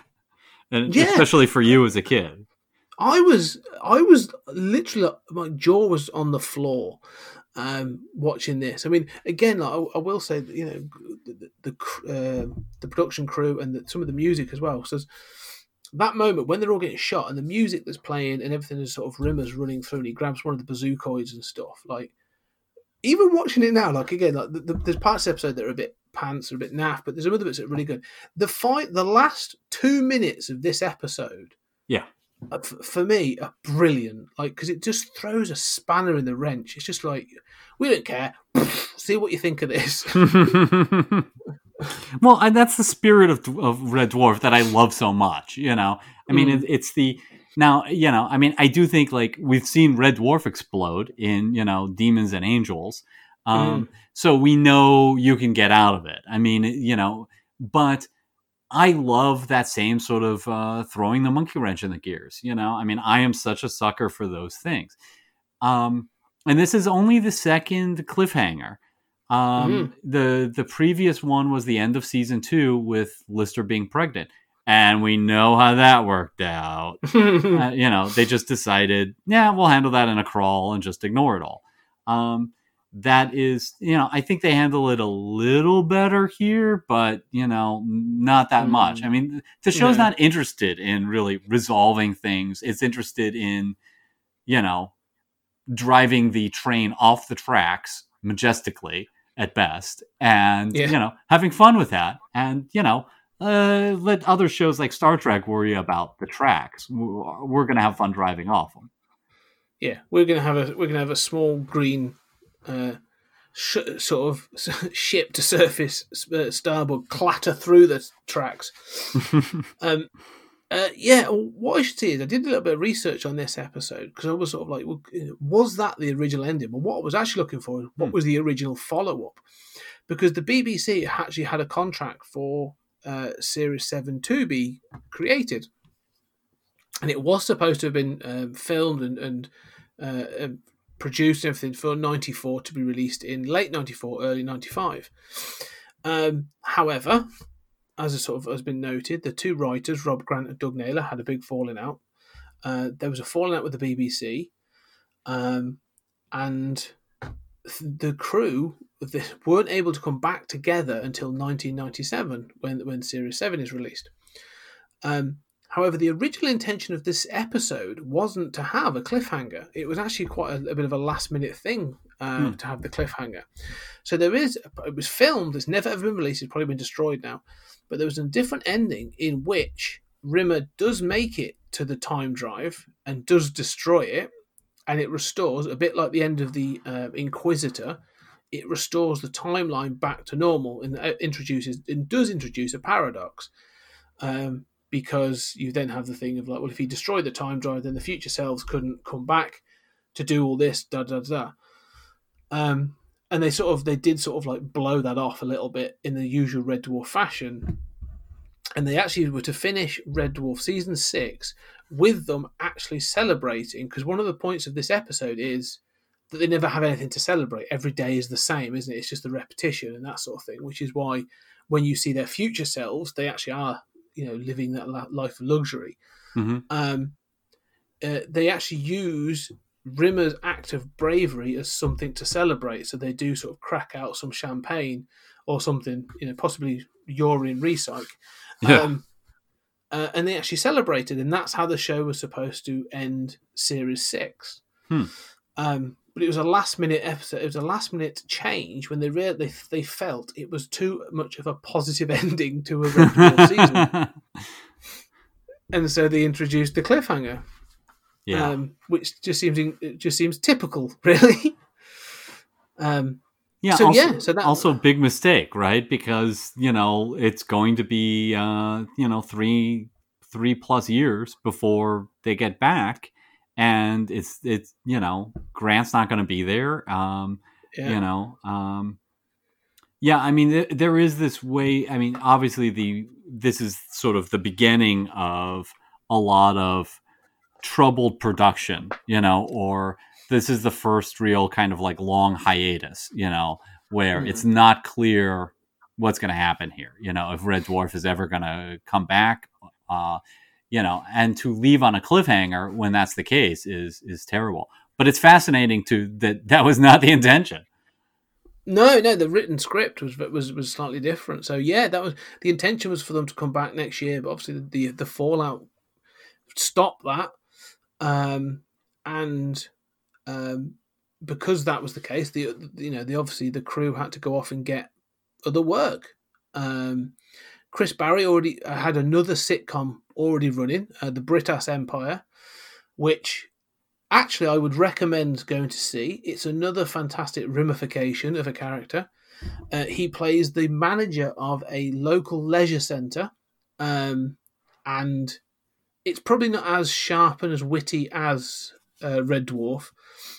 And Yeah. especially for you as a kid. I was I was literally my jaw was on the floor um, watching this. I mean, again, like, I, I will say that you know the the, uh, the production crew and the, some of the music as well. So that moment when they're all getting shot and the music that's playing and everything is sort of Rimmer's running through and he grabs one of the bazookoids and stuff. Like even watching it now, like again, like the, the, there's parts of the episode that are a bit pants, are a bit naff, but there's other bits that are really good. The fight, the last two minutes of this episode Yeah. for me are brilliant like because it just throws a spanner in the wrench it's just like we don't care *laughs* see what you think of this *laughs* well, and that's the spirit of, of Red Dwarf that I love so much. You know, I mean, Mm. it, it's the now. You know, I mean, I do think like we've seen Red Dwarf explode in you know Demons and Angels, um, Mm. so we know you can get out of it. I mean, you know, but I love that same sort of uh, throwing the monkey wrench in the gears. You know, I mean, I am such a sucker for those things. Um, and this is only the second cliffhanger. Um, The the previous one was the end of season two with Lister being pregnant, and we know how that worked out. *laughs* Uh, you know, they just decided, yeah, we'll handle that in a crawl and just ignore it all. Um, that is, you know, I think they handle it a little better here, but you know, not that much. Mm. I mean, the show's No. not interested in really resolving things. It's interested in, you know, driving the train off the tracks majestically at best, and Yeah. you know, having fun with that, and you know. Uh, let other shows like Star Trek worry about the tracks. We're going to have fun driving off them. yeah, we're gonna have a we're gonna have a small green uh, sh- sort of *laughs* ship to surface uh, Starbug clatter through the tracks. *laughs* um, uh, yeah, what I should say is I did a little bit of research on this episode because I was sort of like, well, was that the original ending? But what I was actually looking for is what Hmm. was the original follow up? Because the BBC actually had a contract for uh, Series 7 to be created. And it was supposed to have been um, filmed and, and uh, um, produced and everything for 94 to be released in late 94, early 95. Um, however, as a sort of has been noted, the two writers, Rob Grant and Doug Naylor, had a big falling out. Uh, there was a falling out with the BBC, um, and th- the crew they weren't able to come back together until 1997 when when Series Seven is released. Um, however, the original intention of this episode wasn't to have a cliffhanger. It was actually quite a, a bit of a last minute thing uh, to have the cliffhanger. So there is. It was filmed. It's never ever been released. It's probably been destroyed now. But there was a different ending in which Rimmer does make it to the time drive and does destroy it, and it restores a bit like the end of the uh, Inquisitor. It restores the timeline back to normal and uh, introduces and does introduce a paradox. Um, because you then have the thing of like, well, if you destroy the time drive, then the future selves couldn't come back to do all this, da da da. Um, and they sort of they did sort of like blow that off a little bit in the usual Red Dwarf fashion. And they actually were to finish Red Dwarf season six with them actually celebrating because one of the points of this episode is that they never have anything to celebrate. Every day is the same, isn't it? It's just the repetition and that sort of thing, which is why when you see their future selves, they actually are, you know, living that life of luxury. Mhm. Um, uh, they actually use Rimmer's act of bravery as something to celebrate. So they do sort of crack out some champagne or something, you know, possibly urine recyc. Yeah. Um, uh, and they actually celebrated, and that's how the show was supposed to end Series Six. Hmm. Um, but it was a last minute episode. It was a last minute change when they rea- they they felt it was too much of a positive *laughs* ending to a *laughs* Red Dwarf season, and so they introduced the cliffhanger, yeah. um, which just seems it just seems typical, *laughs* really. um, Yeah, So, also, yeah, so that- also a big mistake, right? Because you know it's going to be uh, you know three three plus years before they get back, and it's it's you know Grant's not going to be there. Um, yeah. You know, um, yeah. I mean, th- there is this way. I mean, obviously the this is sort of the beginning of a lot of troubled production, you know, or this is the first real kind of like long hiatus, you know, where it's not clear what's going to happen here, you know, if Red Dwarf is ever going to come back, uh, you know, and to leave on a cliffhanger when that's the case is is terrible. But it's fascinating to that that was not the intention. No, no, the written script was was was slightly different. So yeah, that was the intention was for them to come back next year, but obviously the the, the fallout stopped that, um, and um, because that was the case, the you know the obviously the crew had to go off and get other work. Um, Chris Barrie already uh, had another sitcom already running, uh, the Brittas Empire, which actually I would recommend going to see. It's another fantastic ramification of a character. Uh, he plays the manager of a local leisure centre, um, and it's probably not as sharp and as witty as uh, Red Dwarf,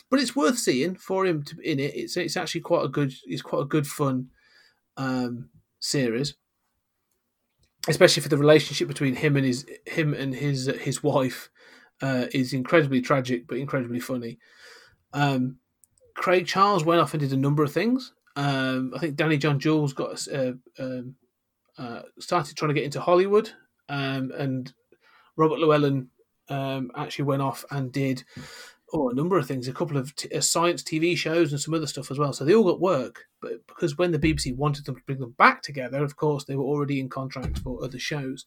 but it's worth seeing for him to in it. It's it's actually quite a good it's quite a good fun um, series, especially for the relationship between him and his him and his his wife uh, is incredibly tragic but incredibly funny. Um, Craig Charles went off and did a number of things. Um, I think Danny John Jules got uh, um, uh, started trying to get into Hollywood, um, and Robert Llewellyn um, actually went off and did oh a number of things, a couple of t- uh, science TV shows and some other stuff as well. So they all got work, but because when the BBC wanted them to bring them back together, of course they were already in contracts for other shows.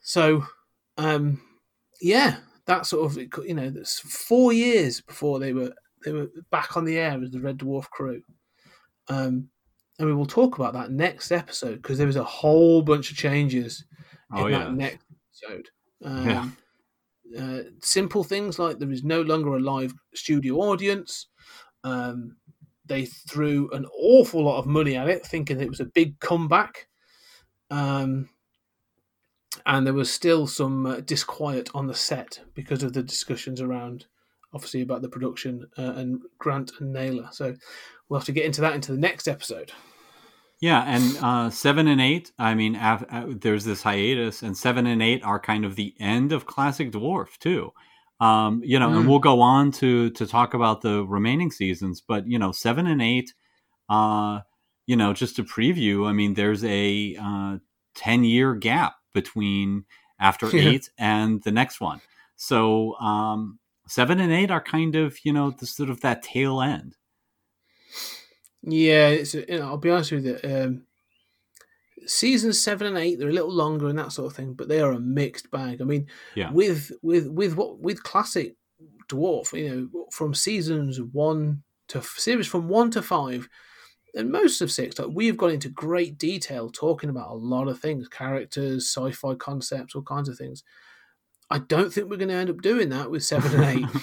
So, um, yeah, that sort of you know, that's four years before they were they were back on the air as the Red Dwarf crew. Um, and we will talk about that next episode because there was a whole bunch of changes Oh, in yeah. that next episode. Um, Yeah. Uh, simple things like there is no longer a live studio audience. Um, they threw an awful lot of money at it, thinking it was a big comeback. Um, and there was still some uh, disquiet on the set because of the discussions around, obviously, about the production uh, and Grant and Naylor. So we'll have to get into that into the next episode. Yeah, and uh, seven and eight. I mean, af- uh, there's this hiatus, and seven and eight are kind of the end of classic dwarf too. Um, you know, and Mm. we'll go on to to talk about the remaining seasons, but you know, seven and eight. Uh, you know, just to preview. I mean, there's a uh, ten year gap between after *laughs* Yeah. eight and the next one. So um, seven and eight are kind of you know the sort of that tail end. Yeah, it's you know, I'll be honest with you. Um, seasons seven and eight, they're a little longer and that sort of thing, but they are a mixed bag. I mean, Yeah. with with with what with classic dwarf, you know, from seasons one to series from one to five, and most of six, like we've gone into great detail talking about a lot of things, characters, sci-fi concepts, all kinds of things. I don't think we're going to end up doing that with seven and eight. *laughs*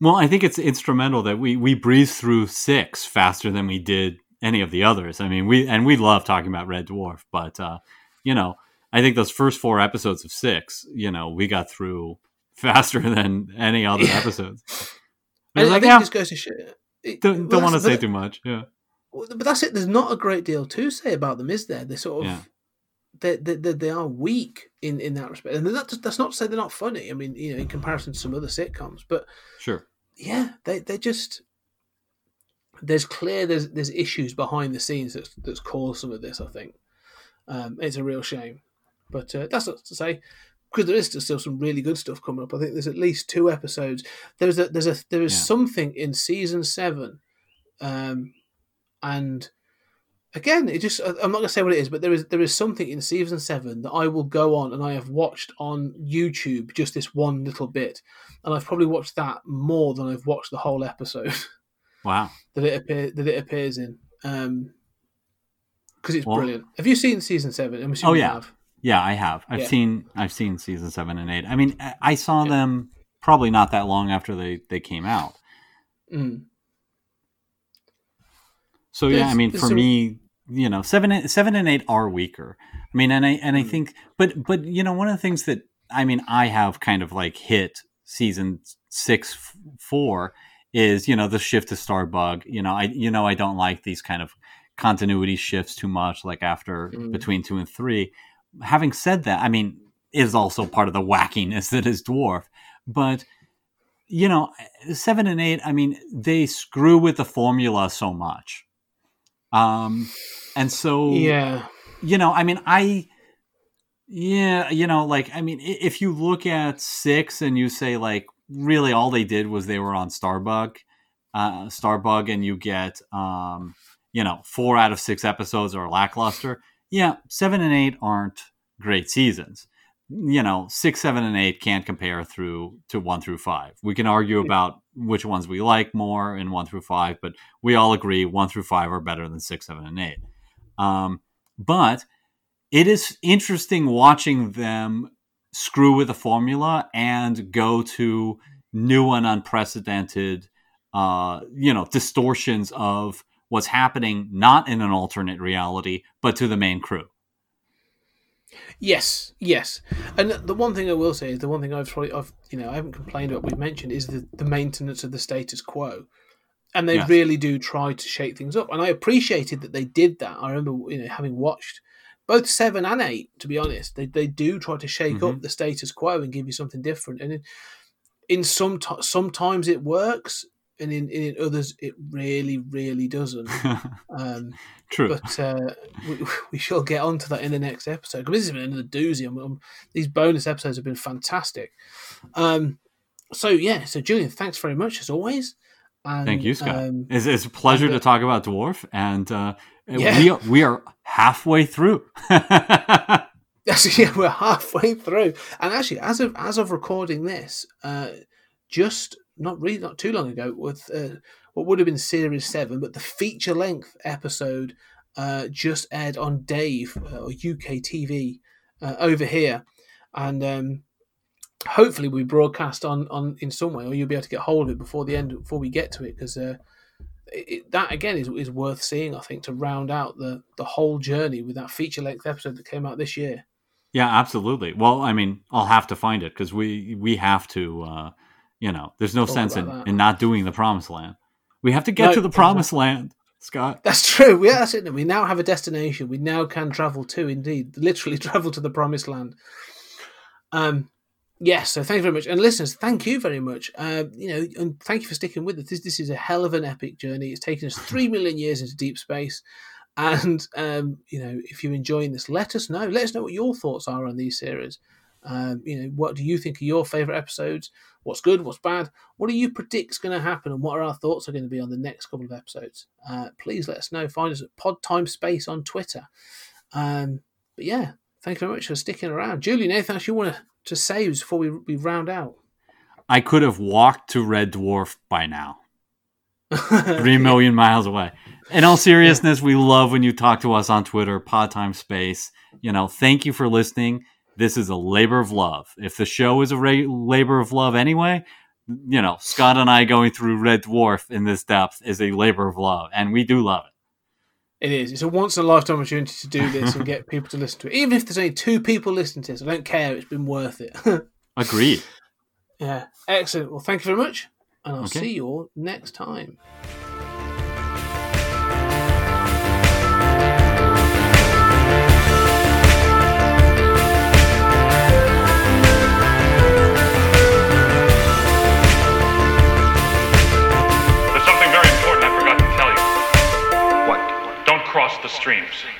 Well, I think it's instrumental that we we breezed through six faster than we did any of the others. I mean, we and we love talking about Red Dwarf, but uh, you know, I think those first four episodes of six, you know, we got through *laughs* faster than any other Yeah. episodes. *laughs* I, I like, think yeah, this goes to show. it- don't, well, don't want to say too much. Yeah, But that's it. There's not a great deal to say about them, is there? They're sort of Yeah. they, they, they, they are weak in, in that respect, and that, that's not to say they're not funny. I mean, you know, in comparison to some other sitcoms, but sure. Yeah, they they just there's clear there's there's issues behind the scenes that's that's caused some of this. I think um, it's a real shame, but uh, that's not to say because there is still some really good stuff coming up. I think there's at least two episodes. There's a there's a there is Yeah. something in season seven, um, and again, it just I'm not gonna say what it is, but there is there is something in season seven that I will go on and I have watched on YouTube just this one little bit, and I've probably watched that more than I've watched the whole episode *laughs* Wow. that it appear that it appears in. Um, because it's Well- brilliant. Have you seen season seven? I'm assuming Oh, you yeah. have. Yeah, I have. I've Yeah. seen I've seen season seven and eight. I mean, I- saw them probably not that long after they they came out. Mm. So yeah, I mean, for me, you know, seven, and- seven and eight are weaker. I mean, and I and I Mm. think, but but you know, one of the things that I mean, I have kind of like hit season six, f- four is you know the shift to Starbug. You know, I you know I don't like these kind of continuity shifts too much. Like after Mm. between two and three. Having said that, I mean, is also part of the wackiness that is Dwarf, but you know, seven and eight, I mean, they screw with the formula so much. Um, and so, Yeah. you know, I mean, I, yeah, you know, like, I mean, if you look at six and you say, like, really all they did was they were on Starbug, uh, Starbug, and you get, um, you know, four out of six episodes are lackluster. Yeah, seven and eight aren't great seasons you know, six, seven, and eight can't compare through to one through five. We can argue about which ones we like more in one through five, but we all agree one through five are better than six, seven, and eight. Um, but it is interesting watching them screw with the formula and go to new and unprecedented, uh, you know, distortions of what's happening not in an alternate reality, but to the main crew. Yes, yes. And the one thing I will say is the one thing I've probably, I've, you know, I haven't complained about. We've mentioned is the, the maintenance of the status quo, and they Yes. really do try to shake things up. And I appreciated that they did that. I remember, you know, having watched both seven and eight. To be honest, they they do try to shake up the status quo and give you something different. And in, in some t- sometimes it works, and in, in others it really, really doesn't. *laughs* Um, True. but uh, we, *laughs* we shall get on to that in the next episode because this has been another doozy. I'm, I'm- these bonus episodes have been fantastic. Um, so yeah, so Julian, thanks very much as always. And, Thank you, Scott. um, it's, it's a pleasure uh, to talk about Dwarf, and uh, Yeah. we, are, we are halfway through. *laughs* Yeah, we're halfway through, and actually, as of as of recording this, uh, just not really not too long ago, with uh, what would have been series seven, but the feature length episode uh, just aired on Dave uh, or UK TV uh, over here, and um, hopefully we broadcast on on in some way, or you'll be able to get hold of it before the end before we get to it because. Uh, that again is, is worth seeing, I think, to round out the, the whole journey with that feature length episode that came out this year. Yeah, absolutely. Well, I mean, I'll have to find it because we we have to. Uh, you know, there's no Talk sense in, that. in not doing the promised land. We have to get No, to the promised land, Scott. That's true. Yeah, that's it. We now have a destination. We now can travel to, indeed, literally *laughs* travel to the promised land. Um, yes. So thank you very much, and listeners, thank you very much. Uh, you know, and thank you for sticking with us. This, this is a hell of an epic journey. It's taken us three *laughs* million years into deep space, and um, you know, if you're enjoying this, let us know. Let us know what your thoughts are on these series. Um, you know, what do you think are your favorite episodes? What's good? What's bad? What do you predict is going to happen? And what are our thoughts are going to be on the next couple of episodes? Uh, please let us know. Find us at Pod Time Space on Twitter. Um, but yeah, thank you very much for sticking around. Julie, Nathan, you want to, to say before we, we round out? I could have walked to Red Dwarf by now, three million miles away. In all seriousness, we love when you talk to us on Twitter, Pod Time Space. You know, thank you for listening. This is a labor of love. If the show is a ra- labor of love anyway, you know, Scott and I going through Red Dwarf in this depth is a labor of love, and we do love it. It is. It's a once in a lifetime opportunity to do this and *laughs* get people to listen to it. Even if there's only two people listening to this, I don't care. It's been worth it. *laughs* Agreed. yeah. Excellent. Well, thank you very much. And I'll Okay. see you all next time. streams.